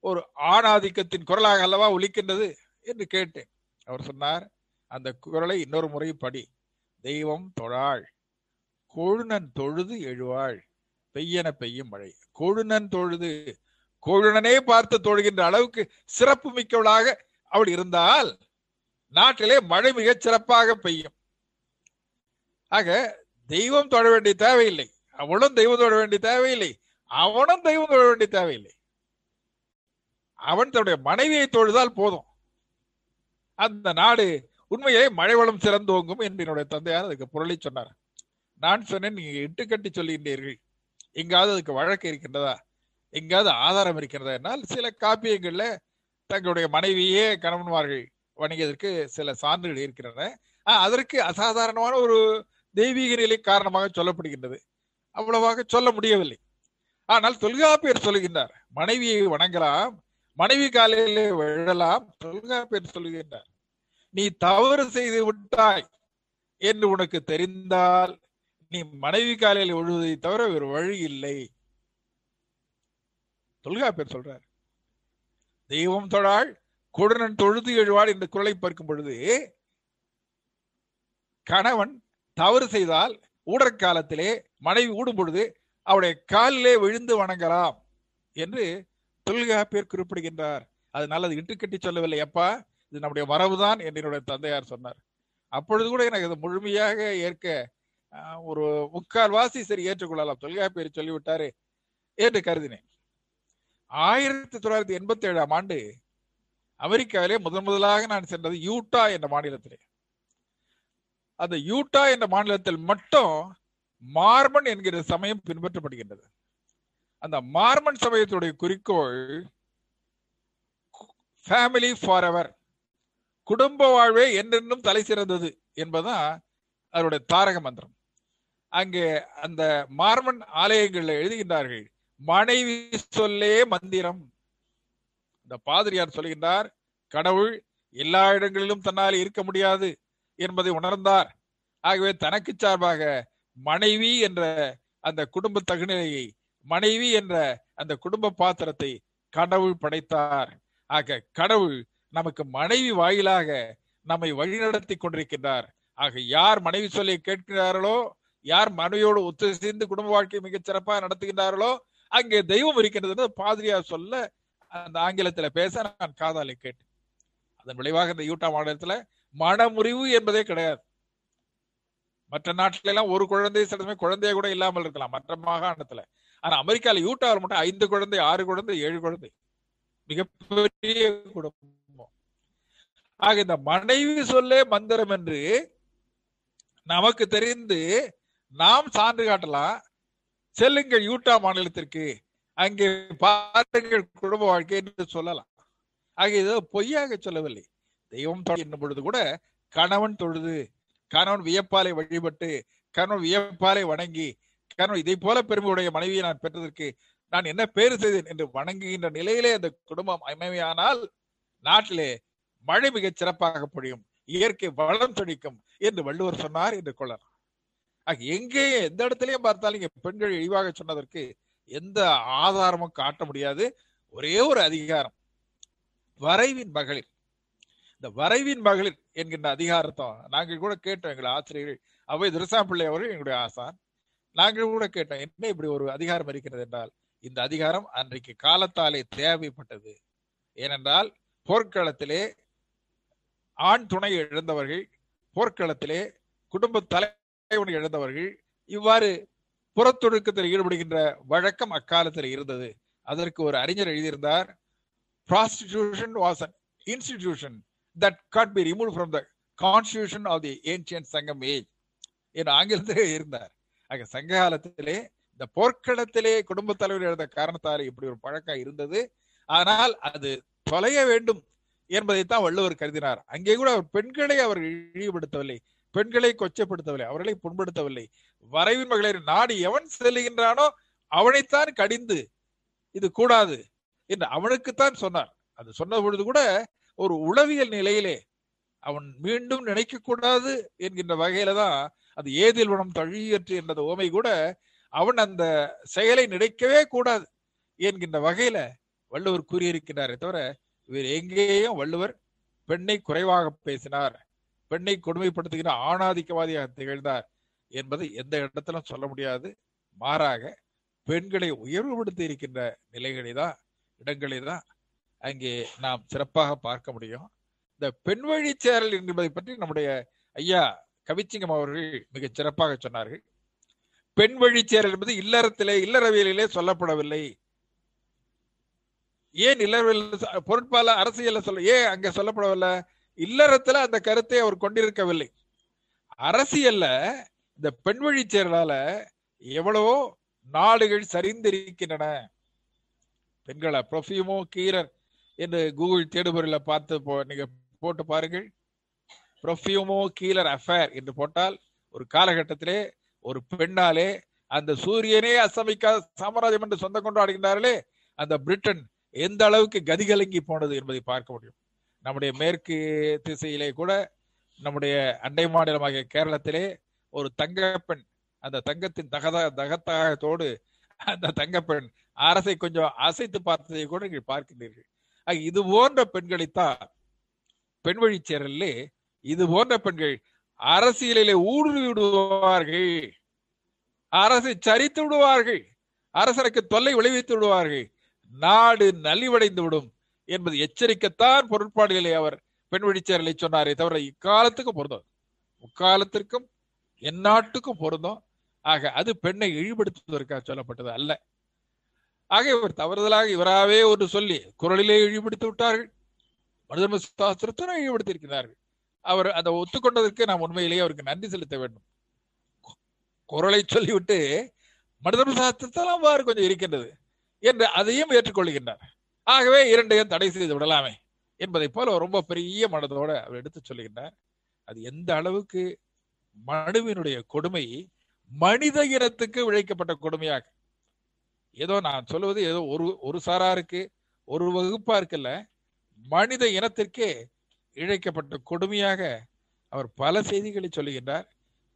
ஒரு ஆணாதிக்கத்தின் குரலாக அல்லவா ஒலிக்கின்றது என்று கேட்டேன். அவர் சொன்னார் அந்த குரலை இன்னொரு முறை படி. தெய்வம் தொழாள் கொழுனன் தொழுது எழுவாள் பெய்யன பெய்யும் மழை. கொழுநன் தொழுது கொழுனனே பார்த்து தொழுகின்ற அளவுக்கு சிறப்பு மிக்கவளாக அவள் இருந்தால் நாட்டிலே மழை மிகச் சிறப்பாக பெய்யும். ஆக தெய்வம் தொழ வேண்டிய தேவையில்லை. அவளும் தெய்வம் தொட வேண்டிய தேவையில்லை. அவனும் தெய்வம் தொழ வேண்டிய தேவையில்லை. அவன் தன்னுடைய மனைவியை தொழுதால் போதும். அந்த நாடு உண்மையிலே மழை வளம் சிறந்தோங்கும் என்று என்னுடைய தந்தையார் அதுக்கு புரளி சொன்னார். நான் சொன்னேன் நீங்க இட்டுக்கட்டி சொல்லுகின்றீர்கள் எங்காவது அதுக்கு வழக்கு இருக்கின்றதா? எங்காவது ஆதாரம் இருக்கிறதா என்னால் சில காப்பியங்கள்ல தங்களுடைய மனைவியே கணவன்மார்கள் வணங்கியதற்கு சில சான்றுகள் இருக்கின்றன. அதற்கு அசாதாரணமான ஒரு தெய்வீக நிலை காரணமாக சொல்லப்படுகின்றது. அவ்வளவாக சொல்ல முடியவில்லை. ஆனால் தொல்காப்பியர் சொல்லுகின்றார் மனைவியை வணங்கலாம் மனைவி காலையிலே விழலாம் தொல்காப்பியர் சொல்லுகின்றார் நீ தவறு செய்து விட்டாய் என்று உனக்கு தெரிந்தால் நீ மனைவி காலையில் விழுவதை தவிர வேறு வழி இல்லை. தொல்காப்பியர் சொல்றார் தெய்வம் தொழாள் குடனன் தொழுது எழுவாள் என்ற குரலை பார்க்கும் பொழுது கணவன் தவறு செய்தால் ஊடற்காலத்திலே மனைவி ஊடும் பொழுது அவருடைய காலிலே விழுந்து வணங்கலாம் என்று தொல்காப்பியர் குறிப்பிடுகின்றார். அதனால அது இட்டுக்கட்டி சொல்லவில்லை. அப்பா இது நம்முடைய மரபுதான் என்று என்னுடைய தந்தையார் சொன்னார். அப்பொழுது கூட எனக்கு அது முழுமையாக ஏற்க ஒரு முக்கால் வாசி சரி ஏற்றுக்கொள்ளலாம். தொல்காப்பியர் சொல்லிவிட்டாரு என்று கருதினேன். ஆயிரத்தி தொள்ளாயிரத்தி எண்பத்தி ஏழாம் ஆண்டு அமெரிக்காவிலே முதன் முதலாக நான் சென்றது யூட்டா என்ற மாநிலத்திலே. அந்த யூட்டா என்ற மாநிலத்தில் மட்டும் மார்மன் என்கிற சமயம் பின்பற்றப்படுகின்றது. அந்த மார்மன் சமயத்துடைய குறிக்கோள் ஃபேமிலி ஃபார் எவர் குடும்ப வாழ்வே என்றென்றும் தலை சிறந்தது என்பதுதான் அவருடைய தாரக மந்திரம். அங்கே அந்த மார்மன் ஆலயங்களில் எழுதுகின்றார்கள் மனைவி சொல்லே மந்திரம். இந்த பாதிரியார் சொல்கின்றார் கடவுள் எல்லா இடங்களிலும் தன்னால் இருக்க முடியாது. என்பதை உணர்ந்தார். ஆகவே தனக்கு சார்பாக மனைவி என்ற அந்த குடும்ப தகுநிலையை மனைவி என்ற அந்த குடும்ப பாத்திரத்தை கடவுள் படைத்தார். ஆக கடவுள் நமக்கு மனைவி வாயிலாக நம்மை வழிநடத்தி கொண்டிருக்கின்றார். ஆக யார் மனைவி சொல்லி கேட்கிறார்களோ யார் மனைவியோடு ஒத்து சேர்ந்து குடும்ப வாழ்க்கை மிகச் சிறப்பாக நடத்துகின்றார்களோ அங்கே தெய்வம் இருக்கின்றது பாதிரியார் சொல்ல அந்த ஆங்கிலத்துல பேச நான் காதாலை கேட்டேன். அதன் விளைவாக இந்த யூட்டா மாநிலத்துல மனமுறிவு என்பதே கிடையாது. மற்ற நாட்டில எல்லாம் ஒரு குழந்தை சில சமயம் குழந்தைய கூட இல்லாமல் இருக்கலாம் மற்ற மாகாணத்துல. ஆனா அமெரிக்கால யூட்டாவில் மட்டும் ஐந்து குழந்தை ஆறு குழந்தை ஏழு குழந்தை. மிகப்பெரிய குடும்பம். ஆக இந்த மனைவி சொல்லே மந்திரம் என்று நமக்கு தெரிந்து நாம் சான்று காட்டலாம். செல்லுங்கள் யூட்டா மாநிலத்திற்கு அங்கே பாருங்கள் குடும்ப வாழ்க்கை என்று சொல்லலாம். ஆக இது பொய்யாக சொல்லவில்லை. தெய்வம் என்னும் பொழுது கூட கணவன் தொழுது கணவன் வியப்பாலை வழிபட்டு கணவன் வியப்பாலை வணங்கி கணவன் இதை போல பெருமையுடைய மனைவியை நான் பெற்றதற்கு நான் என்ன பேரு செய்தேன் என்று வணங்குகின்ற நிலையிலே அந்த குடும்பம் அமைமையானால் நாட்டிலே மழை மிகச் சிறப்பாக பொழியும் இயற்கை வளம் செழிக்கும் என்று வள்ளுவர் சொன்னார் என்று கொள்ளலாம். ஆக எங்கே எந்த இடத்துலயும் பார்த்தாலும் இங்க பெண்கள் இழிவாக சொன்னதற்கு எந்த ஆதாரமும் காட்ட முடியாது. ஒரே ஒரு அதிகாரம் வரைவின் மகளிர். இந்த வரைவின் மகளிர் என்கின்ற அதிகாரத்தை நாங்கள் கூட கேட்டோம் எங்களை ஆசிரியர்கள். அவை திருசாம்பிள்ளை அவர்கள் எங்களுடைய ஆசான். நாங்கள் கூட கேட்டோம் என்ன இப்படி ஒரு அதிகாரம் இருக்கிறது என்றால் இந்த அதிகாரம் அன்றைக்கு காலத்தாலே தேவைப்பட்டது. ஏனென்றால் போர்க்களத்திலே ஆண் துணை இழந்தவர்கள் போர்க்களத்திலே குடும்ப தலைவனை இழந்தவர்கள் இவ்வாறு புறத்தொழுக்கத்தில் ஈடுபடுகின்ற வழக்கம் அக்காலத்தில் இருந்தது. அதற்கு ஒரு அறிஞர் எழுதியிருந்தார் prostitution was an institution that got be remove from the constitution of the ancient Sangam age என்று ஆங்கிலத்திலே இருந்தார். ஆக சங்க காலத்திலே இந்த போர்க்களத்திலே குடும்ப தலைவர் எழுத காரணத்தால் இப்படி ஒரு பழக்கம் இருந்தது. ஆனால் அது தொலைய வேண்டும் என்பதைத்தான் வள்ளுவர் கருதினார். அங்கே கூட அவர் பெண்களை அவர் இழிவுபடுத்தவில்லை பெண்களை கொச்சப்படுத்தவில்லை அவர்களை புண்படுத்தவில்லை. வரைவின் மகளிர் நாடு எவன் செல்லுகின்றானோ அவனைத்தான் கடிந்து இது கூடாது என்று அவனுக்குத்தான் சொன்னார். அது சொன்ன பொழுது கூட ஒரு உளவியல் நிலையிலே அவன் மீண்டும் நினைக்கக்கூடாது என்கின்ற வகையில தான் அது ஏதில் உணம் தழியற்று என்ற ஓமை கூட அவன் அந்த செயலை நினைக்கவே கூடாது என்கின்ற வகையில வள்ளுவர் கூறியிருக்கிறாரே தவிர இவர் எங்கேயும் வள்ளுவர் பெண்ணை குறைவாக பேசினார். பெண்ணை கொடுமைப்படுத்துகிற ஆணாதிக்கவாதியாக திகழ்ந்தார் என்பதை எந்த இடத்திலும் சொல்ல முடியாது. மாறாக பெண்களை உயர்வுபடுத்தி இருக்கின்ற நிலைகளை தான் இடங்களை தான் அங்கே நாம் சிறப்பாக பார்க்க முடியும். இந்த பெண் வழி சேரல் என்பதை பற்றி நம்முடைய ஐயா கவிச்சிங்கம் அவர்கள் மிக சிறப்பாக சொன்னார்கள். பெண் வழி சேரல் என்பது இல்லறத்திலே இல்லறவியலிலே சொல்லப்படவில்லை. ஏன் இல்லறவியல் பொருட்பால அரசியல சொல்ல ஏன் அங்க சொல்லப்படவில்லை? இல்லறத்துல அந்த கருத்தை அவர் கொண்டிருக்கவில்லை. அரசியல்ல இந்த பெண் வழி சேரலால எவ்வளவோ நாடுகள் சரிந்திருக்கின்றன. பெண்களை ப்ரொஃபியூமோ கீரர் என்று கூகுள் தேடுபொருளை பார்த்து போ நீங்க போட்டு பாருங்கள். ப்ரொஃபியூமோ கீலர் அஃபேர் என்று போட்டால் ஒரு காலகட்டத்திலே ஒரு பெண்ணாலே அந்த சூரியனே அசமிக்காத சாம்ராஜ்யம் என்று சொந்தம் கொண்டாடுகின்றார்களே அந்த பிரிட்டன் எந்த அளவுக்கு கதிகலங்கி போனது என்பதை பார்க்க முடியும். நம்முடைய மேற்கு திசையிலே கூட நம்முடைய அண்டை மாநிலமாகிய கேரளத்திலே ஒரு தங்கப்பெண் அந்த தங்கத்தின் தகத தகத்தாகத்தோடு அந்த தங்கப்பெண் அரசை கொஞ்சம் அசைத்து பார்த்ததை கூட நீங்கள் பார்க்கின்றீர்கள். இது போன்ற பெண்களைத்தான் பெண் வழி சேரலே இது போன்ற பெண்கள் அரசியலிலே ஊடுருவி விடுவார்கள். அரசை சரித்து விடுவார்கள். அரசனுக்கு தொல்லை விளைவித்து விடுவார்கள். நாடு நலிவடைந்து விடும் என்பது எச்சரிக்கத்தான் பொருட்பாடுகளை அவர் பெண் வழிச்சேரலை சொன்னாரே தவிர இக்காலத்துக்கும் பொருந்தும். முக்காலத்திற்கும் எந்நாட்டுக்கும் பொருந்தும். ஆக அது பெண்ணை இழிபடுத்துவதற்காக சொல்லப்பட்டது அல்ல. ஆக இவர் தவறுதலாக இவராவே ஒன்று சொல்லி குரலிலே இழிபடுத்தி விட்டார்கள். மருதம சாஸ்திரத்தினை இழிவுபடுத்தி இருக்கிறார்கள். அவர் அதை ஒத்துக்கொண்டதற்கு நாம் உண்மையிலேயே அவருக்கு நன்றி செலுத்த வேண்டும். குரலை சொல்லிவிட்டு மருதம சாஸ்திரத்தெல்லாம் வாறு கொஞ்சம் இருக்கின்றது என்று அதையும் ஏற்றுக்கொள்கின்றார். ஆகவே இரண்டையும் தடை செய்து விடலாமே என்பதை போல ரொம்ப பெரிய மனதோட அவர் எடுத்து சொல்லுகின்றார் அது எந்த அளவுக்கு மனுவினுடைய கொடுமை மனித இனத்துக்கு விழைக்கப்பட்ட கொடுமையாக ஏதோ நான் சொல்லுவது ஏதோ ஒரு ஒரு சாராருக்கு ஒரு வகுப்பா இருக்குல்ல மனித இனத்திற்கே இழைக்கப்பட்ட கொடுமையாக அவர் பல செய்திகளை சொல்லுகின்றார்.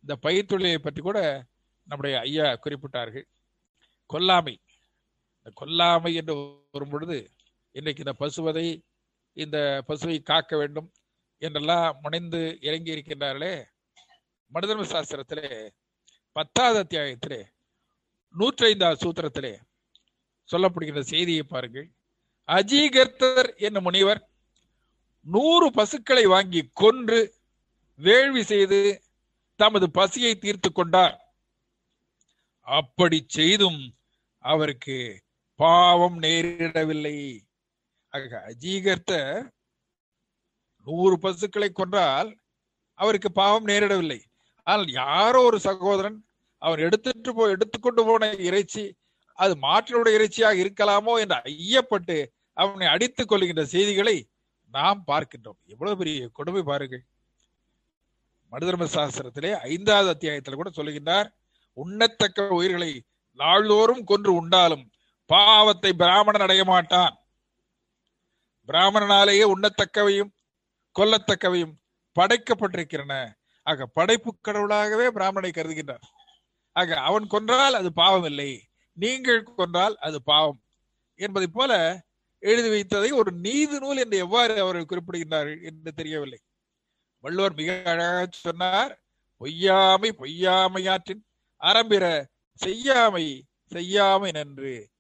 இந்த பயிர் தொழிலை பற்றி கூட நம்முடைய ஐயா குறிப்பிட்டார்கள். கொல்லாமை. இந்த கொல்லாமை என்று வரும் பொழுது இன்றைக்கு இந்த பசுவதை இந்த பசுவை காக்க வேண்டும் என்றெல்லாம் முனைந்து இறங்கி இருக்கின்றார்களே மனிதர்ம சாஸ்திரத்திலே பத்தாவது அத்தியாயத்திலே நூற்றி ஐந்தாவது சூத்திரத்திலே சொல்லப்படுகின்ற செய்தியை பாருங்கள். அஜீகர்த்தர் என்னும் முனிவர் நூறு பசுக்களை வாங்கி கொன்று வேள்வி செய்து தமது பசியை தீர்த்து கொண்டார். அப்படி செய்தும் அவருக்கு பாவம் நேரிடவில்லை. ஆக அஜீகர்த்தர் நூறு பசுக்களை கொன்றால் அவருக்கு பாவம் நேரிடவில்லை. ஆனால் யாரோ ஒரு சகோதரன் அவர் எடுத்துட்டு போ எடுத்துக்கொண்டு போன இறைச்சி அது மாற்றினுடைய இறைச்சியாக இருக்கலாமோ என்று ஐயப்பட்டு அவனை அடித்துக் கொள்கின்ற செய்திகளை நாம் பார்க்கின்றோம். எவ்வளவு பெரிய கொடுமை பாருங்கள். மனுதர்ம சாஸ்திரத்திலே ஐந்தாவது அத்தியாயத்தில் கூட சொல்லுகின்றார் உண்ணத்தக்க உயிர்களை நாள்தோறும் கொன்று உண்டாலும் பாவத்தை பிராமணன் அடைய மாட்டான். பிராமணனாலேயே உண்ணத்தக்கவையும் கொல்லத்தக்கவையும் படைக்கப்பட்டிருக்கிறன ஆக படைப்பு கடவுளாகவே பிராமணனை கருதுகின்றார். ஆக அவன் கொன்றால் அது பாவம் இல்லை நீங்கள் கொன்றால் அது பாவம். என்பதை போல எழுதி வைத்ததை ஒரு நீதி நூல் என்று எவ்வாறு அவர்கள் குறிப்பிடுகின்றார்கள் என்று தெரியவில்லை. வள்ளுவர் மிக அழகாக சொன்னார் பொய்யாமை பொய்யாமையாற்றின் அறம்பிற செய்யாமை செய்யாமை நன்று.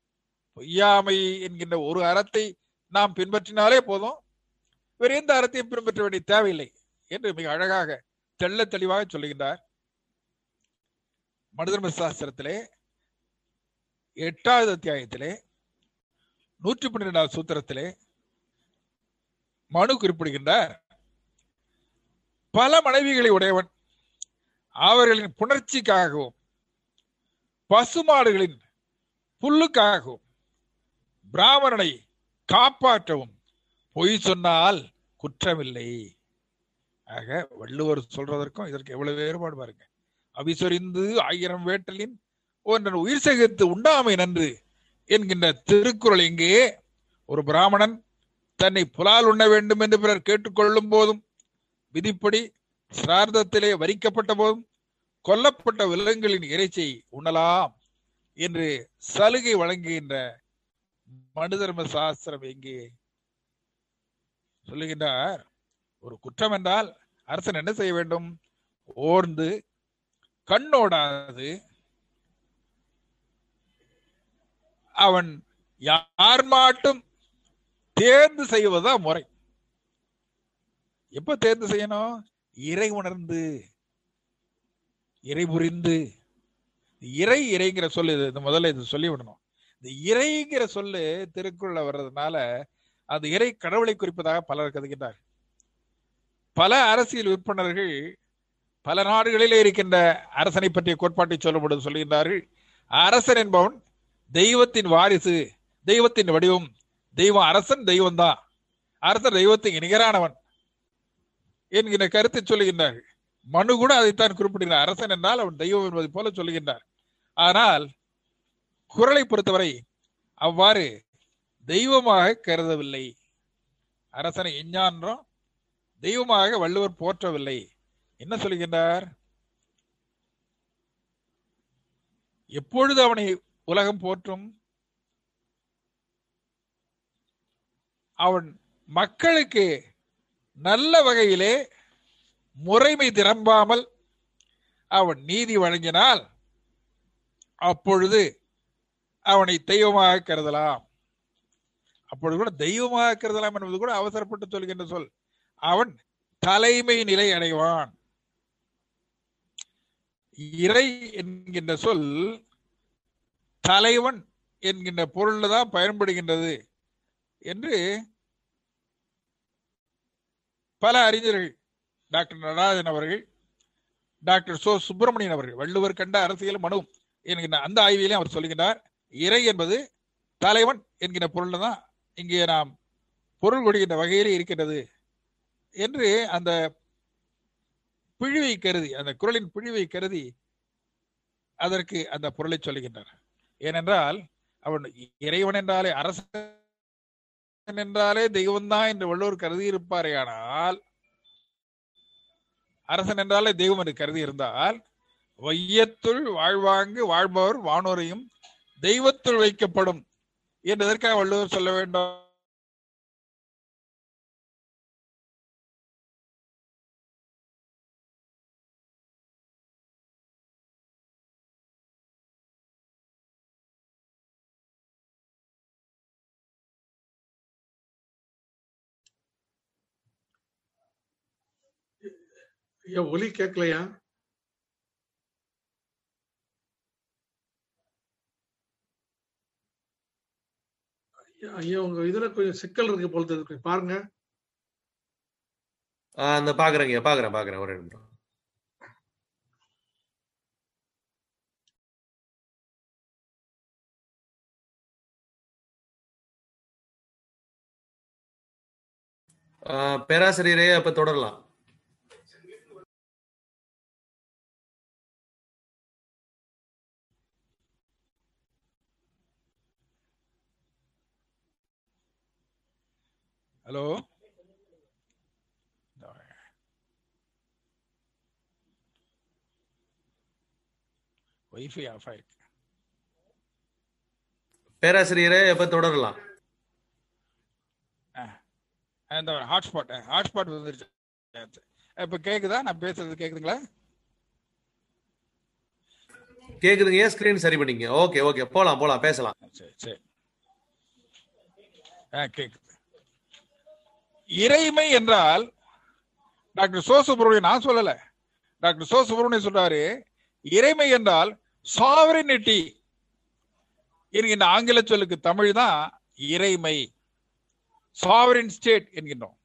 பொய்யாமை என்கின்ற ஒரு அறத்தை நாம் பின்பற்றினாலே போதும் வேறு எந்த அறத்தையும் பின்பற்ற வேண்டிய தேவையில்லை என்று மிக அழகாக தெள்ள தெளிவாக சொல்லுகின்றார். மனிதர்ம சாஸ்திரத்திலே எட்டாவது அத்தியாயத்திலே நூற்றி பன்னிரெண்டாவது சூத்திரத்திலே மனு குறிப்பிடுகின்றார். பல மனைவிகளை உடையவன் அவர்களின் புணர்ச்சிக்காகவும் பசுமாடுகளின் புல்லுக்காகவும் பிராமணனை காப்பாற்றவும் பொய் சொன்னால் குற்றமில்லை. ஆக வள்ளுவர் சொல்றதற்கும் இதற்கு எவ்வளவு வேறுபாடு பாருங்க. அவிசொரிந்து ஆயிரம் வேட்டலின் ஒன்றன் உயிர் சேகரித்து உண்டாமை நன்று என்கின்ற திருக்குறள் இங்கே. ஒரு பிராமணன் தன்னை புலால் உண்ண வேண்டும் என்று பிறர் கேட்டுக்கொள்ளும் போதும் விதிப்படி சிரார்த்தத்திலே வரிக்கப்பட்ட போதும் கொல்லப்பட்ட விலங்குகளின் இறைச்சியை உண்ணலாம் என்று சலுகை வழங்குகின்ற மனுதர்ம சாஸ்திரம் எங்கே சொல்லுகின்றார். ஒரு குற்றம் என்றால் அரசன் என்ன செய்ய வேண்டும்? ஓர்ந்து கண்ணோடாது அவன் யார் மாட்டும் தேர்ந்து செய்வதுதான் முறை. எப்ப தேர்ந்து செய்யணும்? இறை உணர்ந்து. இறை புரிந்து. இறை இறைங்கிற சொல்லு இது இந்த முதல்ல இது சொல்லி விடணும். இந்த இறைங்கிற சொல்லு திருக்குள்ள வர்றதுனால அந்த இறை கடவுளை குறிப்பதாக பலர் கருதுகின்றார். பல அரசியல் விற்பனர்கள் பல நாடுகளிலே இருக்கின்ற அரசனை பற்றிய கோட்பாட்டை சொல்லப்படுவது சொல்கின்றார்கள் அரசன் என்பவன் தெய்வத்தின் வாரிசு தெய்வத்தின் வடிவம் தெய்வம் அரசன் தெய்வம் தான் அரசன் தெய்வத்துக்கு நிகரானவன் என்கிற கருத்தை சொல்லுகின்றார்கள் மனு கூட அதைத்தான் குறிப்பிடுகிறார். அரசன் என்றால் அவன் தெய்வம் என்பதை போல சொல்லுகின்றார். ஆனால் குரலை பொறுத்தவரை அவ்வாறு தெய்வமாக கருதவில்லை. அரசனை எஞ்ஞான்றோம் தெய்வமாக வள்ளுவர் போற்றவில்லை. என்ன சொல்கின்றார்? எப்பொழுது அவனை உலகம் போற்றும். அவன் மக்களுக்கு நல்ல வகையிலே முறைமை திரம்பாமல் அவன் நீதி வழங்கினால் அப்பொழுது அவனை தெய்வமாக கருதலாம். அப்பொழுது கூட தெய்வமாக கருதலாம் என்பது கூட அவசரப்பட்டு சொல்கின்ற சொல். அவன் தலைமை நிலை அடைவான். இறை என்கின்ற சொல் தலைவன் என்கின்ற பொருள் தான் பயன்படுகின்றது என்று பல அறிஞர்கள் டாக்டர் நடராஜன் அவர்கள் டாக்டர் சோ சுப்பிரமணியன் அவர்கள் வள்ளுவர் கண்ட அரசியல் மனு என்கின்ற அந்த ஆய்விலே அவர் சொல்கின்றார் இறை என்பது தலைவன் என்கிற பொருள் தான் இங்கே நாம் பொருள் கொடுக்கின்ற வகையிலே இருக்கின்றது என்று அந்த பிழிவை கருதி அந்த குரலின் பிழிவை கருதி அதற்கு அந்த பொருளை சொல்லுகின்றார் ஏனென்றால் அவன் இறைவன் என்றாலே அரசன் என்றாலே தெய்வம்தான் என்று வள்ளுவர் கருதி இருப்பாரே ஆனால் அரசன் என்றாலே தெய்வம் என்று கருதி இருந்தால் வையத்துள் வாழ்வாங்கு வாழ்பவர் வானோரையும் தெய்வத்துள் வைக்கப்படும் என்றதற்காக வள்ளுவர் சொல்ல வேண்டும். ஐயா ஒலி கேட்கலையா ஐயா, ஐயா உங்க இதுல கொஞ்சம் சிக்கல் இருக்கு போல தெரியுது. கொஞ்சம் பாருங்க. அந்த பாக்குறேங்க பாக்குறேன் பாக்குறேன் ஒரு நிமிடம். பேராசிரியரே அப்ப தொடரலாம். ஹலோ வைஃபை ஆஃப் ஆயிருக்கு பேராசிரியரே அப்ப தொடரலாம்? அந்த ஹாட்ஸ்பாட் ஹாட்ஸ்பாட் வந்துருச்சு. இப்ப கேக்குதா? நான் பேசுறது கேக்குதுங்களா? கேக்குதுங்க ஏன் ஸ்கிரீன் சரி பண்ணிங்க ஓகே ஓகே போலாம் போலாம் பேசலாம். சரி சரி. ஆ கேக்குது இறைமை என்றால் டாக்டர் சோ சுப்பிரமணியன் நான் சொல்லல. டாக்டர் சோ சுப்பிரமணியன் சொல்றாரு இறைமை என்றால் சாவரினிட்டி என்கின்ற ஆங்கில சொல்லுக்கு தமிழ் தான் இறைமை. சாவரின் ஸ்டேட் என்கின்றோம்.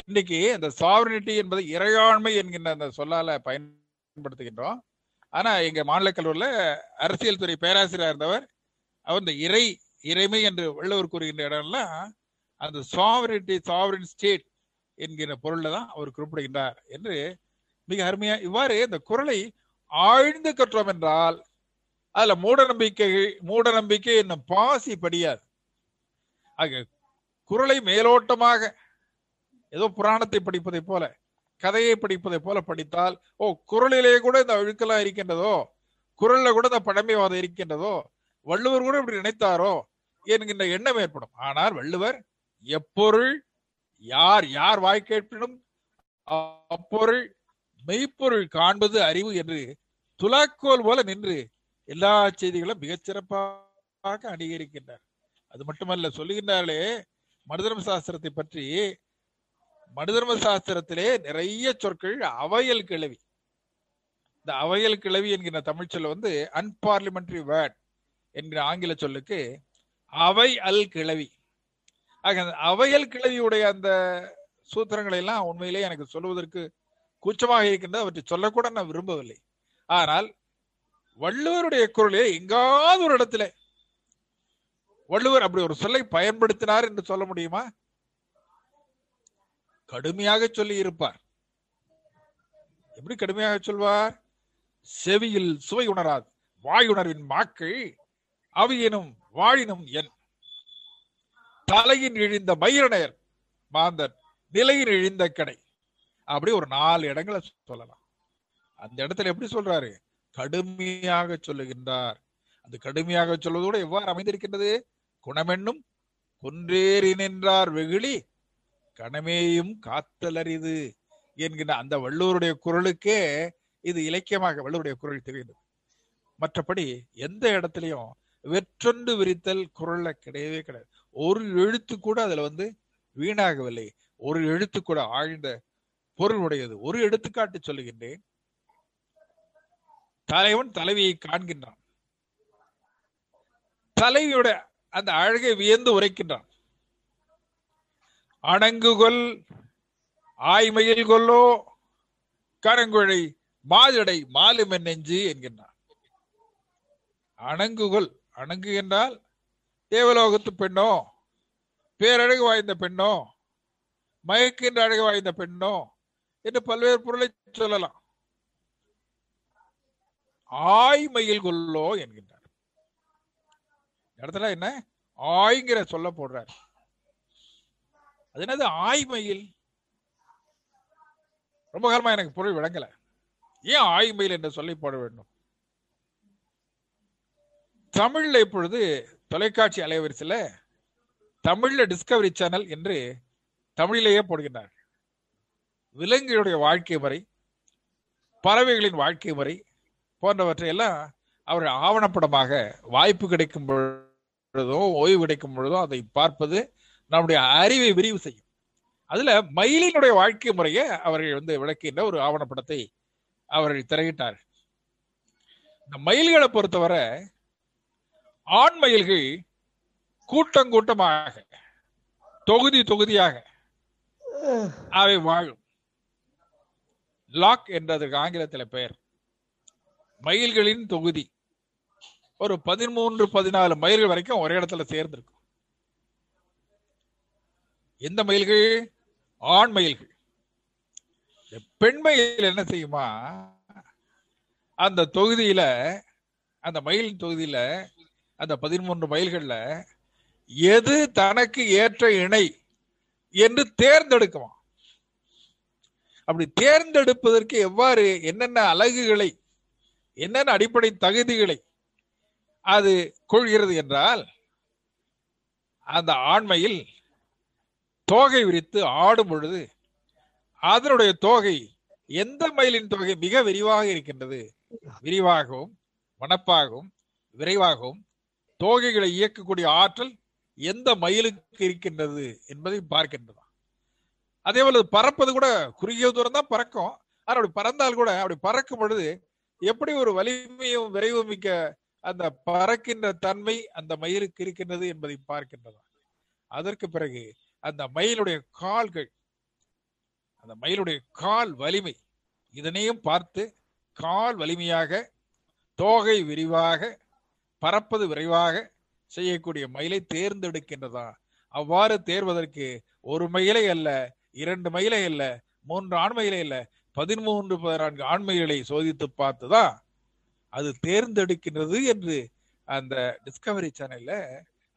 இன்னைக்கு அந்த சாவரினிட்டி என்பது இறையாண்மை என்கின்ற அந்த சொல்லால பயன்படுத்துகின்றோம். ஆனா எங்க மாநில கல்லூரியில அரசியல் துறை பேராசிரியர் இருந்தவர் அவர் இந்த இறை இறைமை என்று வள்ளுவர் கூறுகின்ற இடம்லாம் அந்த சாவரிட்டி சாவரின் ஸ்டேட் என்கிற பொருள்ல தான் அவர் குறிப்பிடுகின்றார் என்று மிக அருமையா இவ்வாறு இந்த குரலை ஆழ்ந்து கற்றோம் என்றால் அதுல மூட நம்பிக்கை மூட நம்பிக்கை என்னும் பாசி படியாது. ஆக குரலை மேலோட்டமாக ஏதோ புராணத்தை படிப்பதை போல கதையை படிப்பதை போல படித்தால் ஓ குரலிலே கூட இந்த அழுக்கெல்லாம் இருக்கின்றதோ குரல்ல கூட இந்த பழமைவாதம் இருக்கின்றதோ வள்ளுவர் கூட இப்படி நினைத்தாரோ என்கின்ற எண்ணம் ஏற்படும். ஆனால் வள்ளுவர் எப்பொருள் யார் யார் வாய் கேட்பினும் அப்பொருள் மெய்ப்பொருள் காண்பது அறிவு என்று துலாக்கோல் போல நின்று எல்லா செய்திகளும் மிகச்சிறப்பாக அங்கீகரிக்கின்றார். அது மட்டுமல்ல சொல்லுகின்றார்களே மனுதர்ம சாஸ்திரத்தை பற்றி மனுதர்ம சாஸ்திரத்திலே நிறைய சொற்கள் அவையல் கிளவி. இந்த அவையல் கிளவி என்கிற தமிழ் சொல்ல வந்து அன்பார்லிமெண்டரி வேர்ட் என்கிற ஆங்கில சொல்லுக்கு அவை அல் கிளவி. ஆக அந்த அவையல் கிளவியுடைய அந்த சூத்திரங்களை எல்லாம் உண்மையிலே எனக்கு சொல்லுவதற்கு கூச்சமாக இருக்கின்றது. அவற்றை சொல்லக்கூட நான் விரும்பவில்லை. ஆனால் வள்ளுவருடைய குரலே எங்காவது ஒரு இடத்துல வள்ளுவர் அப்படி ஒரு சொல்லை பயன்படுத்தினார் என்று சொல்ல முடியுமா? கடுமையாக சொல்லி இருப்பார். எப்படி கடுமையாக சொல்வார்? செவியில் சுவை உணராது. வாயுணர்வின் மாக்கை அவையினும் வாழினும் என். தலையின் இழிந்த மயிரணையர் மாந்தன் நிலையின் இழிந்த கடை. அப்படி ஒரு நாலு இடங்களை சொல்லலாம். அந்த இடத்துல எப்படி சொல்றாரு? கடுமையாக சொல்லுகின்றார். அந்த கடுமையாக சொல்வதோடு எவ்வாறு அமைந்திருக்கின்றது? குணமென்னும் குன்றேறி நின்றார் வெகுளி கணமேயும் காத்தலரிது என்கின்ற அந்த வள்ளுவருடைய குரலுக்கே இது இலக்கியமாக வள்ளுவருடைய குரல் தெரியுது மற்றபடி எந்த இடத்துலயும் வெற்றொன்று விரித்தல் குரல்ல கிடையவே கிடையாது. ஒரு எழுத்து கூட அதுல வந்து வீணாகவில்லை. ஒரு எழுத்து கூட ஆழ்ந்த பொருள் உடையது. ஒரு எடுத்துக்காட்டு சொல்லுகின்றேன். தலைவன் தலைவியை காண்கின்றான். தலைவியோட அந்த அழகை வியந்து உரைக்கின்றான். அணங்குகொல் ஆய்மையில் கொல்லோ கரங்குழை மாதடை மாலுமென் நெஞ்சு என்கின்றான். அணங்குகொள் அணங்கு என்றால் தேவலோகத்து பெண்ணோ பேரழகு வாய்ந்த பெண்ணோ மயக்கின்ற அழகு வாய்ந்த பெண்ணோ என்று பல்வேறு பொருளை சொல்லலாம். ஆய்மையில் கொல்லோ என்கின்றார். இடத்துல என்ன? ஆய்ங்கிற சொல்ல போடுறார். அது என்னது? ஆய்மயில் ரொம்ப காலமா எனக்கு பொருள் விளங்கல. ஏன் ஆய்மையில் என்று சொல்லி போட வேண்டும்? தமிழ்ல இப்பொழுது தொலைக்காட்சி அலைவரிசையில் தமிழ்ல டிஸ்கவரி சேனல் என்று தமிழிலேயே போடுகின்றார். விலங்குகளுடைய வாழ்க்கை முறை பறவைகளின் வாழ்க்கை முறை போன்றவற்றை எல்லாம் அவர் ஆவணப்படமாக வாய்ப்பு கிடைக்கும் பொழுதோ ஓய்வு கிடைக்கும் பொழுதோ அதை பார்ப்பது நம்முடைய அறிவை விரிவு செய்யும். அதுல மயிலினுடைய வாழ்க்கை முறையை அவர்கள் வந்து விளக்கின்ற ஒரு ஆவணப்படத்தை அவர்கள் திரையிட்டார் இந்த மயில்களை பொறுத்தவரை ஆண் மயில்கள் கூட்டம் கூட்டமாக தொகுதி தொகுதியாக அவை வாழும். லாக் என்றதற்கு ஆங்கிலத்தில் பெயர். மயில்களின் தொகுதி. ஒரு பதிமூன்று பதினாலு மைல்கள் வரைக்கும் ஒரே இடத்துல சேர்ந்திருக்கும். எந்த மயில்கள்? ஆண் மயில்கள். பெண் மயில் என்ன செய்யுமா? அந்த தொகுதியில அந்த மயிலின் தொகுதியில அந்த பதிமூன்று மைல்கள்ல எது தனக்கு ஏற்ற இணை என்று தேர்ந்தெடுக்குமா அப்படி தேர்ந்தெடுப்பதற்கு எவ்வாறு என்னென்ன அழகுகளை என்னென்ன அடிப்படை தகுதிகளை அது கொள்கிறது என்றால் அந்த ஆண்மையில் தோகை விரித்து ஆடும் பொழுது அதனுடைய தோகை எந்த மயிலின் தொகை மிக விரிவாக இருக்கின்றது? விரிவாகவும் மனப்பாகவும் விரைவாகவும் தோகைகளை இயக்கக்கூடிய ஆற்றல் எந்த மயிலுக்கு இருக்கின்றது என்பதை பார்க்கின்றதாம். அதே போல பறப்பது கூட குறுகிய தூரம் தான் பறக்கும். ஆனால் அப்படி பறந்தால் கூட அப்படி பறக்கும் பொழுது எப்படி ஒரு வலிமையும் விரைவும் மிக்க அந்த பறக்கின்ற தன்மை அந்த மயிலுக்கு இருக்கின்றது என்பதை பார்க்கின்றதாம். அதற்கு பிறகு அந்த மயிலுடைய கால்கள் அந்த மயிலுடைய கால் வலிமை இதனையும் பார்த்து கால் வலிமையாக தோகை விரிவாக பறப்பது விரைவாக செய்யக்கூடிய மயிலை தேர்ந்தெடுக்கின்றதா? அவ்வாறு தேர்வதற்கு ஒரு மயிலை அல்ல இரண்டு மயிலை அல்ல மூன்று ஆண் மயிலை அல்ல பதிமூன்று பதினான்கு ஆண்மைகளை சோதித்து பார்த்துதான் அது தேர்ந்தெடுக்கின்றது என்று அந்த டிஸ்கவரி சேனல்ல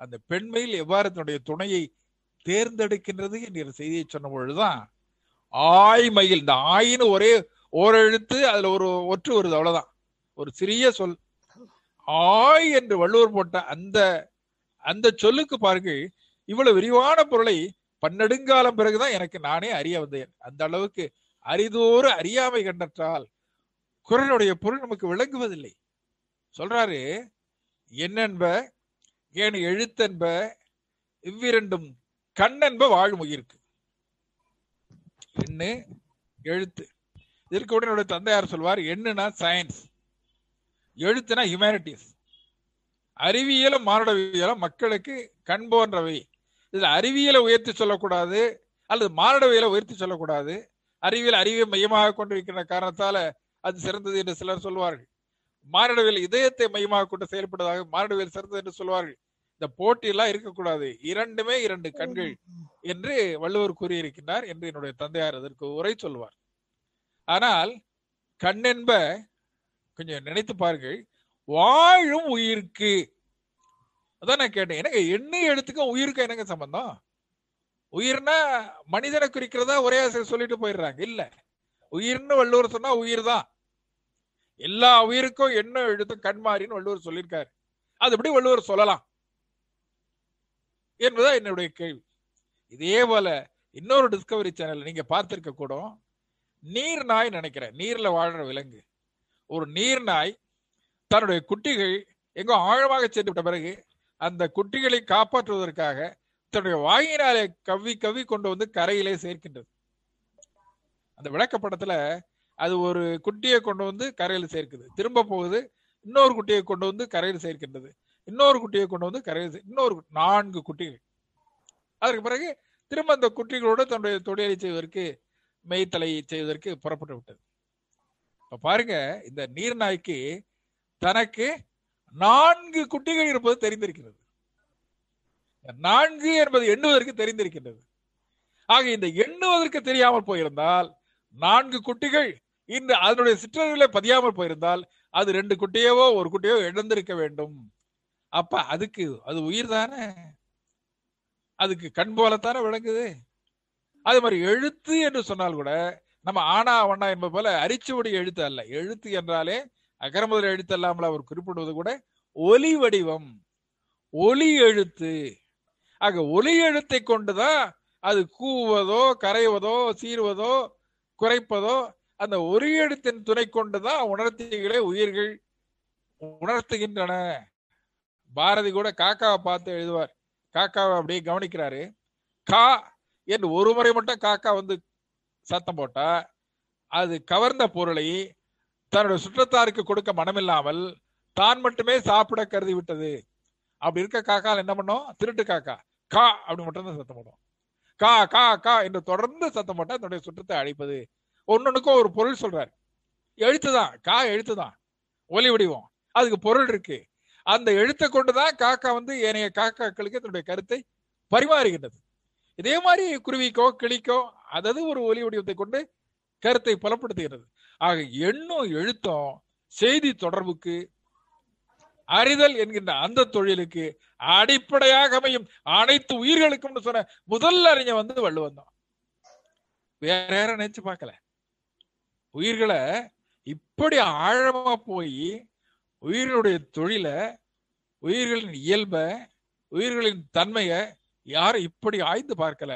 அந்த பெண்மையில் எவ்வாறு தன்னுடைய துணையை தேர்ந்தெடுக்கின்றது என்கிற செய்தியை சொன்ன பொழுதுதான் ஆய் மயில் இந்த ஆயின்னு ஒரே ஓரெழுத்து அதுல ஒரு ஒற்று வருது அவ்வளவுதான். ஒரு சிறிய சொல் ஆய் என்று வள்ளுவர் போட்ட அந்த அந்த சொல்லுக்கு பாருங்க இவ்வளவு விரிவான பொருளை பன்னெடுங்காலம் பிறகுதான் எனக்கு நானே அறிய வந்தேன். அந்த அளவுக்கு அரிதோறு அறியாமை கண்டற்றால் குரலுடைய பொருள் நமக்கு விளங்குவதில்லை. சொல்றாரு என்னென்ப ஏன் எழுத்தென்ப இவ்விரண்டும் கண்ணென்ப வாழும் உயிருக்கு. எண்ணு எழுத்து. இதற்கு கூட என்னுடைய தந்தையார் சொல்வார் என்னன்னா சயின்ஸ் எழுத்துனா ஹியூமனிட்டிஸ் அறிவியலும் மானுடவியலும் மக்களுக்கு கண் போன்றவை. இதுல அறிவியலை உயர்த்தி சொல்லக்கூடாது அல்லது மானுடவியலை உயர்த்தி சொல்லக்கூடாது. அறிவியல் அறிவை மையமாக கொண்டிருக்கிற காரணத்தால அது சிறந்தது என்று சிலர் சொல்வார்கள். மானுடவியல் இதயத்தை மையமாக கொண்டு செயல்படுவதாக மானுடவியல் சிறந்தது என்று சொல்வார்கள். இந்த போட்டி எல்லாம் இருக்கக்கூடாது. இரண்டுமே இரண்டு கண்கள் என்று வள்ளுவர் கூறியிருக்கின்றார் என்று என்னுடைய தந்தையார் அதற்கு உரை சொல்வார். ஆனால் கண்ணென்ப கொஞ்சம் நினைத்து பாருங்கள். வாழும் உயிருக்கு. அதான் நான் கேட்டேன். எனக்கு எண்ணெய் எழுத்துக்கும் உயிருக்கும் என்னங்க சம்பந்தம்? உயிர்னா மனிதனை குறிக்கிறதா ஒரே ஆசிரியர் சொல்லிட்டு போயிடுறாங்க. இல்ல. உயிர்னு வள்ளுவர் சொன்னா உயிர் தான் எல்லா உயிருக்கும் என்ன எழுத்தும் கண்மாறின்னு வள்ளுவர் சொல்லியிருக்காரு. அது எப்படி வள்ளுவர் சொல்லலாம்? என்பதா என்னுடைய கேள்வி. இதே போல இன்னொரு டிஸ்கவரி சேனல் நீங்க பார்த்திருக்க கூட நீர் நாய் நினைக்கிறேன். நீர்ல வாழ்ற விலங்கு. ஒரு நீர் நாய் தன்னுடைய குட்டிகள் எங்கோ ஆழமாக சென்று விட்ட பிறகு அந்த குட்டிகளை காப்பாற்றுவதற்காக தன்னுடைய வாயினாலே கவ்வி கவ்வி கொண்டு வந்து கரையிலே சேர்க்கின்றது. அந்த விளக்கப்படத்துல அது ஒரு குட்டியை கொண்டு வந்து கரையில் சேர்க்குது. திரும்ப போகுது இன்னொரு குட்டியை கொண்டு வந்து கரையில் சேர்க்கின்றது. இன்னொரு குட்டியை கொண்டு வந்து கரையில் இன்னொரு நான்கு குட்டிகள். அதற்கு பிறகு திரும்ப அந்த குட்டிகளோடு தன்னுடைய தொழிலை செய்வதற்கு மெய்த்தலை செய்வதற்கு புறப்பட்டு விட்டது இப்ப பாருங்க இந்த நீர்நாய்க்கு தனக்கு நான்கு குட்டிகள் இருப்பது தெரிந்திருக்கிறது. நான்கு என்பது எண்ணுவதற்கு தெரிந்திருக்கின்றது. ஆக இந்த எண்ணுவதற்கு தெரியாமல் போயிருந்தால் நான்கு குட்டிகள் இன்று அதனுடைய சிற்றறிவிலே பதியாமல் போயிருந்தால் அது ரெண்டு குட்டியவோ ஒரு குட்டியோ இழந்திருக்க வேண்டும். அப்ப அதுக்கு அது உயிர் தானே? அதுக்கு கண் போலத்தானே விளங்குது? அது மாதிரி எழுத்து என்று சொன்னால் கூட நம்ம ஆனா வண்ணா என்பது போல அரிச்சுவடி எழுத்து அல்ல. எழுத்து என்றாலே அகரமுதல் எழுத்து அல்லாமல் அவர் குறிப்பிடுவது கூட ஒலி வடிவம். ஒலி எழுத்து. ஆக ஒலி எழுத்தை கொண்டுதான் அது கூவதோ கரைவதோ சீர்வதோ குறைப்பதோ அந்த ஒலி எழுத்தின் துணை கொண்டுதான் உணர்த்திகளே உயிர்கள் உணர்த்துகின்றன. பாரதி கூட காக்காவை பார்த்து எழுதுவார். காக்காவை அப்படியே கவனிக்கிறாரு. கா என்று ஒரு முறை மட்டும் காக்கா வந்து சத்தம் போட்டா அது கவர்ந்த பொருளை தன்னுடைய சுற்றத்தாருக்கு கொடுக்க மனமில்லாமல் தான் மட்டுமே சாப்பிட கருதி விட்டது. அப்படி இருக்க காக்கால் என்ன பண்ணும்? திருட்டு காக்கா. கா அப்படி மட்டும்தான் சத்தம் போடும் கா கா கா என்று தொடர்ந்து சத்தம் போட்டா தன்னுடைய சுற்றத்தை அழைப்பது. ஒன்னொன்னுக்கும் ஒரு பொருள் சொல்றாரு. எழுத்துதான். கா எழுத்துதான். ஒலி வடிவம். அதுக்கு பொருள் இருக்கு. அந்த எழுத்தை கொண்டுதான் காக்கா வந்து ஏனைய காக்காக்களுக்கு தன்னுடைய கருத்தை பரிமாறுகின்றது. இதே மாதிரி குருவிக்கோ கிளிக்கோ அதது ஒரு ஒலி வடிவத்தை கொண்டு கருத்தை புலப்படுத்துகிறது. ஆக எண்ணும் எழுத்தும் செய்தி தொடர்புக்கு அறிதல் என்கின்ற அந்த தொழிலுக்கு அடிப்படையாக அமையும். அனைத்து உயிர்களுக்கும் சொன்ன முதல் அறிஞர் வந்து வள்ளுவன் தான். வேற யாரும் நினைச்சு பார்க்கல. உயிர்களை இப்படி ஆழமா போய் உயிர்களுடைய தொழில உயிர்களின் இயல்ப உயிர்களின் தன்மையை யாரும் இப்படி ஆய்ந்து பார்க்கல.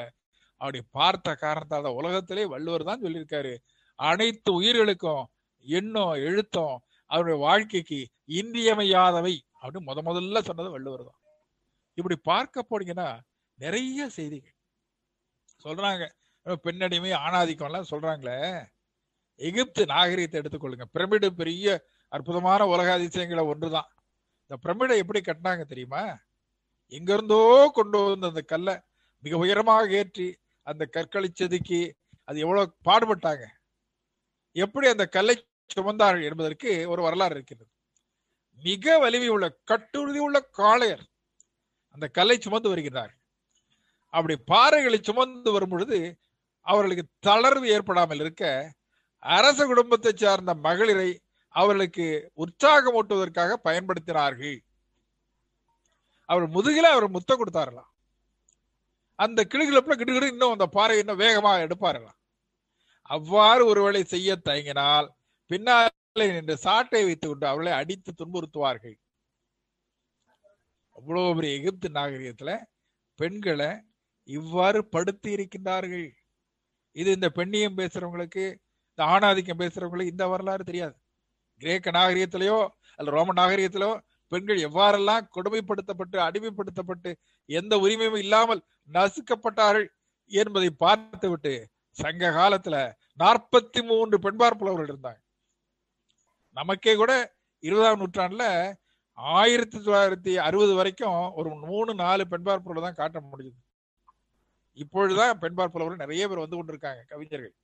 அப்படி பார்த்த காரணத்தால உலகத்திலே வள்ளுவர் தான் சொல்லியிருக்காரு. அனைத்து உயிர்களுக்கும் எண்ணம் எழுத்தம் அவருடைய வாழ்க்கைக்கு இன்றியமையாதவை அப்படின்னு முத முதல்ல சொன்னது வள்ளுவர் தான். இப்படி பார்க்க போனீங்கன்னா நிறைய செய்திகள். சொல்றாங்க. பெண்ணடிமை ஆணாதிக்கம் எல்லாம் சொல்றாங்களே. எகிப்து நாகரிகத்தை எடுத்துக்கொள்ளுங்க. பிரமிடு பெரிய அற்புதமான உலக அதிசயங்களை ஒன்றுதான். இந்த பிரமிடை எப்படி கட்டினாங்க தெரியுமா? எங்கிருந்தோ கொண்டு வந்த அந்த கல்லை மிக உயரமாக ஏற்றி அந்த கற்களை செதுக்கி அது எவ்வளவு பாடுபட்டாங்க? எப்படி அந்த கல்லை சுமந்தார்கள் என்பதற்கு ஒரு வரலாறு இருக்கிறது. மிக வலிமை உள்ள கட்டுறுதி உள்ள காளையர் அந்த கல்லை சுமந்து வருகிறார். அப்படி பாறைகளை சுமந்து வரும் பொழுது அவர்களுக்கு தளர்வு ஏற்படாமல் இருக்க அரச குடும்பத்தை சார்ந்த மகளிரை அவர்களுக்கு உற்சாகமூட்டுவதற்காக பயன்படுத்தினார்கள். அவர் முதுகில அவர் முத்தம் கொடுத்தாரலாம். அந்த கிளுகிழப்புல கிடுகிடு இன்னும் அந்த பாறை இன்னும் வேகமாக எடுப்பாரலாம். அவ்வாறு ஒருவேளை செய்ய தயங்கினால் பின்னாலே நின்று சாட்டை வைத்துக் கொண்டு அவர்களை அடித்து துன்புறுத்துவார்கள். அவ்வளவு பெரிய எகிப்து நாகரிகத்துல பெண்களை இவ்வாறு படுத்தி இருக்கின்றார்கள். இது இந்த பெண்ணியம் பேசுறவங்களுக்கு இந்த ஆணாதிக்கம் பேசுறவங்களுக்கு இந்த வரலாறு தெரியாது. கிரேக்க நாகரிகத்திலேயோ அல்ல ரோம நாகரிகத்திலோ பெண்கள் எவ்வாறெல்லாம் கொடுமைப்படுத்தப்பட்டு அடிமைப்படுத்தப்பட்டு எந்த உரிமையும் இல்லாமல் நசுக்கப்பட்டார்கள் என்பதை பார்த்துவிட்டு சங்க காலத்துல நாற்பத்தி மூன்று பெண்பார்ப்புலவர்கள் இருந்தாங்க. நமக்கே கூட இருபதாம் நூற்றாண்டுல ஆயிரத்தி தொள்ளாயிரத்தி அறுபது வரைக்கும் ஒரு மூணு நாலு பெண்பார் தான் காட்ட முடியுது இப்பொழுதுதான் பெண்பார் நிறைய பேர் வந்து கொண்டிருக்காங்க கவிஞர்கள்.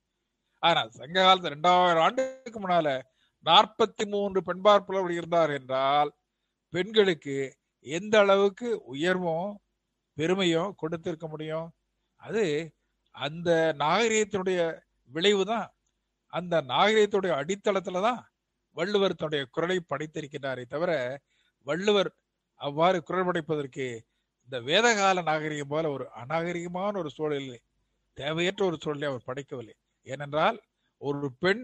ஆனா சங்க காலத்துல ரெண்டாயிரம் ஆண்டுக்கு முன்னால நாற்பத்தி மூன்று பெண்பார்ப்புலவர்கள் இருந்தார் என்றால் பெண்களுக்கு எந்த அளவுக்கு உயர்வும் பெருமையும் கொடுத்திருக்க முடியும்? அது அந்த நாகரீகத்தினுடைய விளைவு தான் அந்த நாகரீகத்துடைய அடித்தளத்துல தான் வள்ளுவர் தன்னுடைய குரலை படைத்திருக்கிறாரே தவிர வள்ளுவர் அவ்வாறு குரல் படைப்பதற்கு இந்த வேதகால நாகரிகம் போல ஒரு அநாகரிகமான ஒரு சூழலில் தேவையற்ற ஒரு சூழலை அவர் படைக்கவில்லை. ஏனென்றால் ஒரு பெண்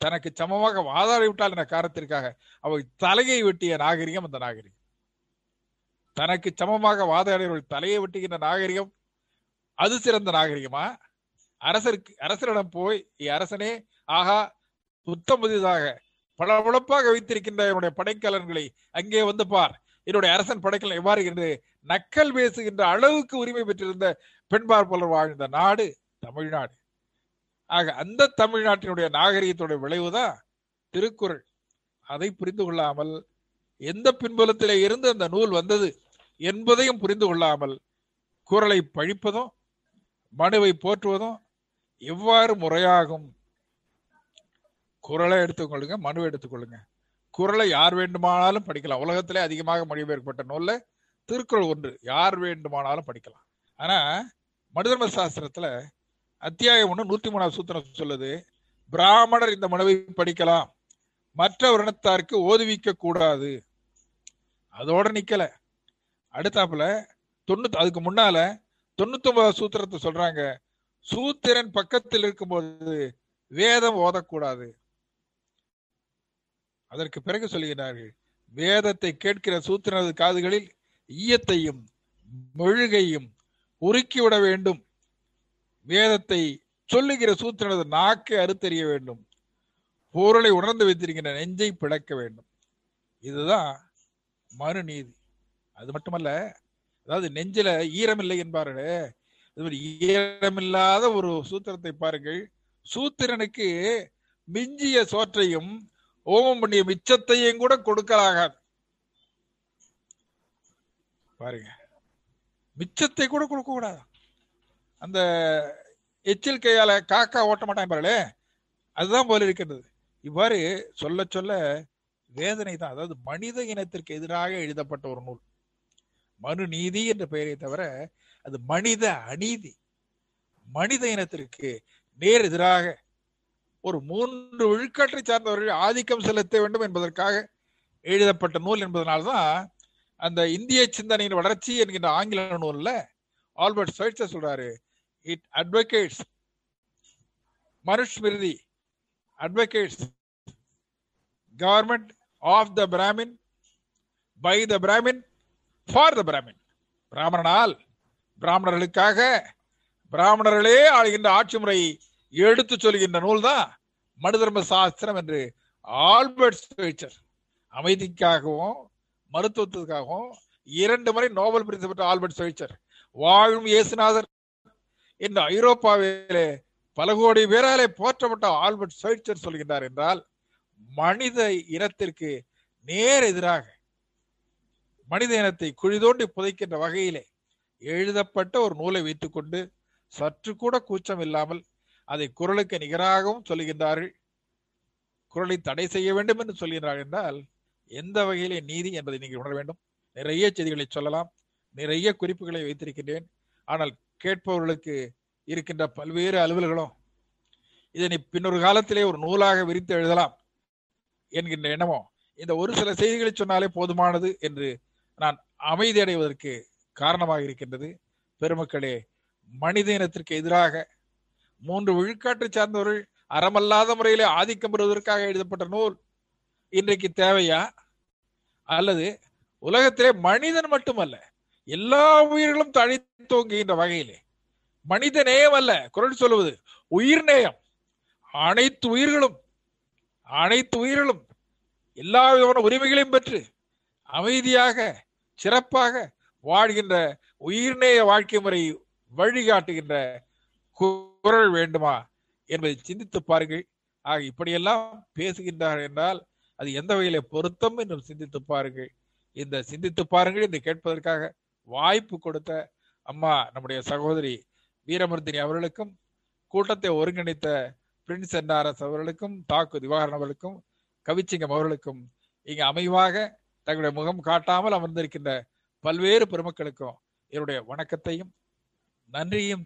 தனக்கு சமமாக வாதாடி விட்டால் என்ற காரணத்திற்காக அவள் தலையை வெட்டிய நாகரிகம் அந்த நாகரிகம். தனக்கு சமமாக வாதாடியவர்கள் தலையை வெட்டுகின்ற நாகரிகம் அது சிறந்த நாகரிகமா? அரசருக்கு அரசரிடம் போய் அரசனே ஆகா புத்தம் புதிதாக பளபளப்பாக வைத்திருக்கின்ற என்னுடைய படைக்கலன்களை அங்கே வந்து பார். என்னுடைய அரசன் படைக்கலன் எவ்வாறு என்று நக்கல் பேசுகின்ற அளவுக்கு உரிமை பெற்றிருந்த பெண்பார் போலர் வாழ்ந்த நாடு தமிழ்நாடு. ஆக அந்த தமிழ்நாட்டினுடைய நாகரிகத்துடைய விளைவுதான் திருக்குறள். அதை புரிந்து கொள்ளாமல் எந்த பின்புலத்திலே இருந்து அந்த நூல் வந்தது என்பதையும் புரிந்து கொள்ளாமல் குரலை பழிப்பதும் மனுவை போற்றுவதும் எவ்வாறு முறையாகும்? குரலை எடுத்துக்கொள்ளுங்க மனுவை எடுத்துக்கொள்ளுங்க குரலை யார் வேண்டுமானாலும் படிக்கலாம். உலகத்திலே அதிகமாக மொழிபெயர்க்கப்பட்ட நூல்ல திருக்குறள் ஒன்று. யார் வேண்டுமானாலும் படிக்கலாம். ஆனா மனுதர்ம சாஸ்திரத்துல அத்தியாயம் ஒன்று நூத்தி மூணாவது சூத்திரம் சொல்லுது பிராமணர் இந்த மனுவை படிக்கலாம் மற்ற வருணத்தாருக்கு ஓதுவிக்க கூடாது. அதோட நிக்கல. அடுத்தாப்புல தொண்ணூத்தி அதுக்கு முன்னால தொண்ணூத்தி ஒன்பதாவது சூத்திரத்தை சொல்றாங்க சூத்திரன் பக்கத்தில் இருக்கும்போது வேதம் ஓதக்கூடாது. அதற்கு பிறகு சொல்கிறார்கள் வேதத்தை கேட்கிற சூத்திரனது காதுகளில் ஈயத்தையும் மெழுகையும் உருக்கிவிட வேண்டும். வேதத்தை சொல்லுகிற சூத்திரனது நாக்கை அறுத்தறிய வேண்டும். பொருளை உணர்ந்து வைத்திருக்கின்ற நெஞ்சை பிளக்க வேண்டும். இதுதான் மறுநீதி அது மட்டுமல்ல அதாவது நெஞ்சில ஈரமில்லை என்பார்களே இது மாதிரி ஈரமில்லாத ஒரு சூத்திரத்தை பாருங்கள். சூத்திரனுக்கு மிஞ்சிய சோற்றையும் ஓமம் பண்ணிய மிச்சத்தையும் கூட கொடுக்கலாகாது. பாருங்க. மிச்சத்தை கூட கொடுக்க கூடாது அந்த எச்சில் கையால காக்கா ஓட்ட மாட்டான் பாருங்களே அதுதான் போல இருக்கின்றது இவ்வாறு சொல்ல சொல்ல வேதனை தான் அதாவது மனித இனத்திற்கு எதிராக எழுதப்பட்ட ஒரு நூல். மனு நீதி என்ற பெயரை தவிர அது மனித அநீதி. மனித இனத்திற்கு நேர் எதிராக ஒரு மூன்று விழுக்காட்டை சார்ந்தவர்கள் ஆதிக்கம் செலுத்த வேண்டும் என்பதற்காக எழுதப்பட்ட நூல் என்பதனால்தான் அந்த இந்திய சிந்தனையின் வளர்ச்சி என்கின்ற ஆங்கில நூல்ல ஆல்பர்ட் சர்ச்சர் சொல்றாரு it advocates Manusmriti advocates government of the Brahmin by the Brahmin for the Brahmin பிராமணனால் பிராமணர்களுக்காக பிராமணர்களே ஆளுகின்ற ஆட்சி முறையை எடுத்து சொல்கின்ற நூல் தான் மனுதர்ம சாஸ்திரம் என்று ஆல்பர்ட் ஸ்பேச்சர் அமைதிக்காகவும் மருத்துவத்துக்காகவும் இரண்டு முறை நோபல் பரிசு பெற்ற ஆல்பர்ட் ஸ்பேச்சர் வாழும் இயேசுநாதர். இந்த ஐரோப்பாவிலே பல கோடி பேராலே போற்றப்பட்ட ஆல்பர்ட் சைட்சர் சொல்கின்றார் என்றால் மனித இனத்திற்கு நேர் எதிராக மனித இனத்தை குழி தோண்டி புதைக்கின்ற வகையிலே எழுதப்பட்ட ஒரு நூலை வைத்துக்கொண்டு சற்று கூட கூச்சம் இல்லாமல் அதை குரலுக்கு நிகராகவும் சொல்லுகின்றார்கள் குரலை தடை செய்ய வேண்டும் என்று சொல்கிறார்கள் என்றால் எந்த வகையிலே நீதி என்பதை நீங்கள் உணர வேண்டும். நிறைய செய்திகளை சொல்லலாம். நிறைய குறிப்புகளை வைத்திருக்கின்றேன். ஆனால் கேட்பவர்களுக்கு இருக்கின்ற பல்வேறு அலுவல்களும் இதனை பின்னொரு காலத்திலே ஒரு நூலாக விரித்து எழுதலாம் என்கின்ற எண்ணமோ இந்த ஒரு சில செய்திகளை சொன்னாலே போதுமானது என்று நான் அமைதி அடைவதற்கு காரணமாக இருக்கின்றது. பெருமக்களே மனித இனத்திற்கு எதிராக மூன்று விழுக்காட்டை சார்ந்தவர்கள் அறமல்லாத முறையிலே ஆதிக்கம் பெறுவதற்காக எழுதப்பட்ட நூல் இன்றைக்கு தேவையா? அல்லது உலகத்திலே மனிதன் மட்டுமல்ல எல்லா உயிர்களும் தழைத்தோங்குகின்ற வகையிலே. மனித நேயம் அல்ல குரல் சொல்லுவது உயிர் நேயம். அனைத்து உயிர்களும் அனைத்து உயிர்களும் எல்லா விதமான உரிமைகளையும் பெற்று அமைதியாக சிறப்பாக வாழ்கின்ற உயிர்நேய வாழ்க்கை முறை வழிகாட்டுகின்ற குரல் வேண்டுமா என்பதை சிந்தித்து பாருங்கள். ஆக இப்படியெல்லாம் பேசுகின்றார் என்றால் அது எந்த வகையில பொருத்தம் என்று சிந்தித்து பாருங்கள். இந்த சிந்தித்து பாருங்கள் இந்த கேட்பதற்காக வாய்ப்பு கொடுத்த அம்மா நம்முடைய சகோதரி வீரமூர்த்தினி அவர்களுக்கும் கூட்டத்தை ஒருங்கிணைத்த பிரின்ஸ் என்ஆர்எஸ் அவர்களுக்கும் தாக்கு திவாகரன் அவர்களுக்கும் கவிச்சிங்கம் அவர்களுக்கும் இங்கு அமைவாக தங்களுடைய முகம் காட்டாமல் அமர்ந்திருக்கின்ற பல்வேறு பெருமக்களுக்கும் என்னுடைய வணக்கத்தையும் நன்றியும்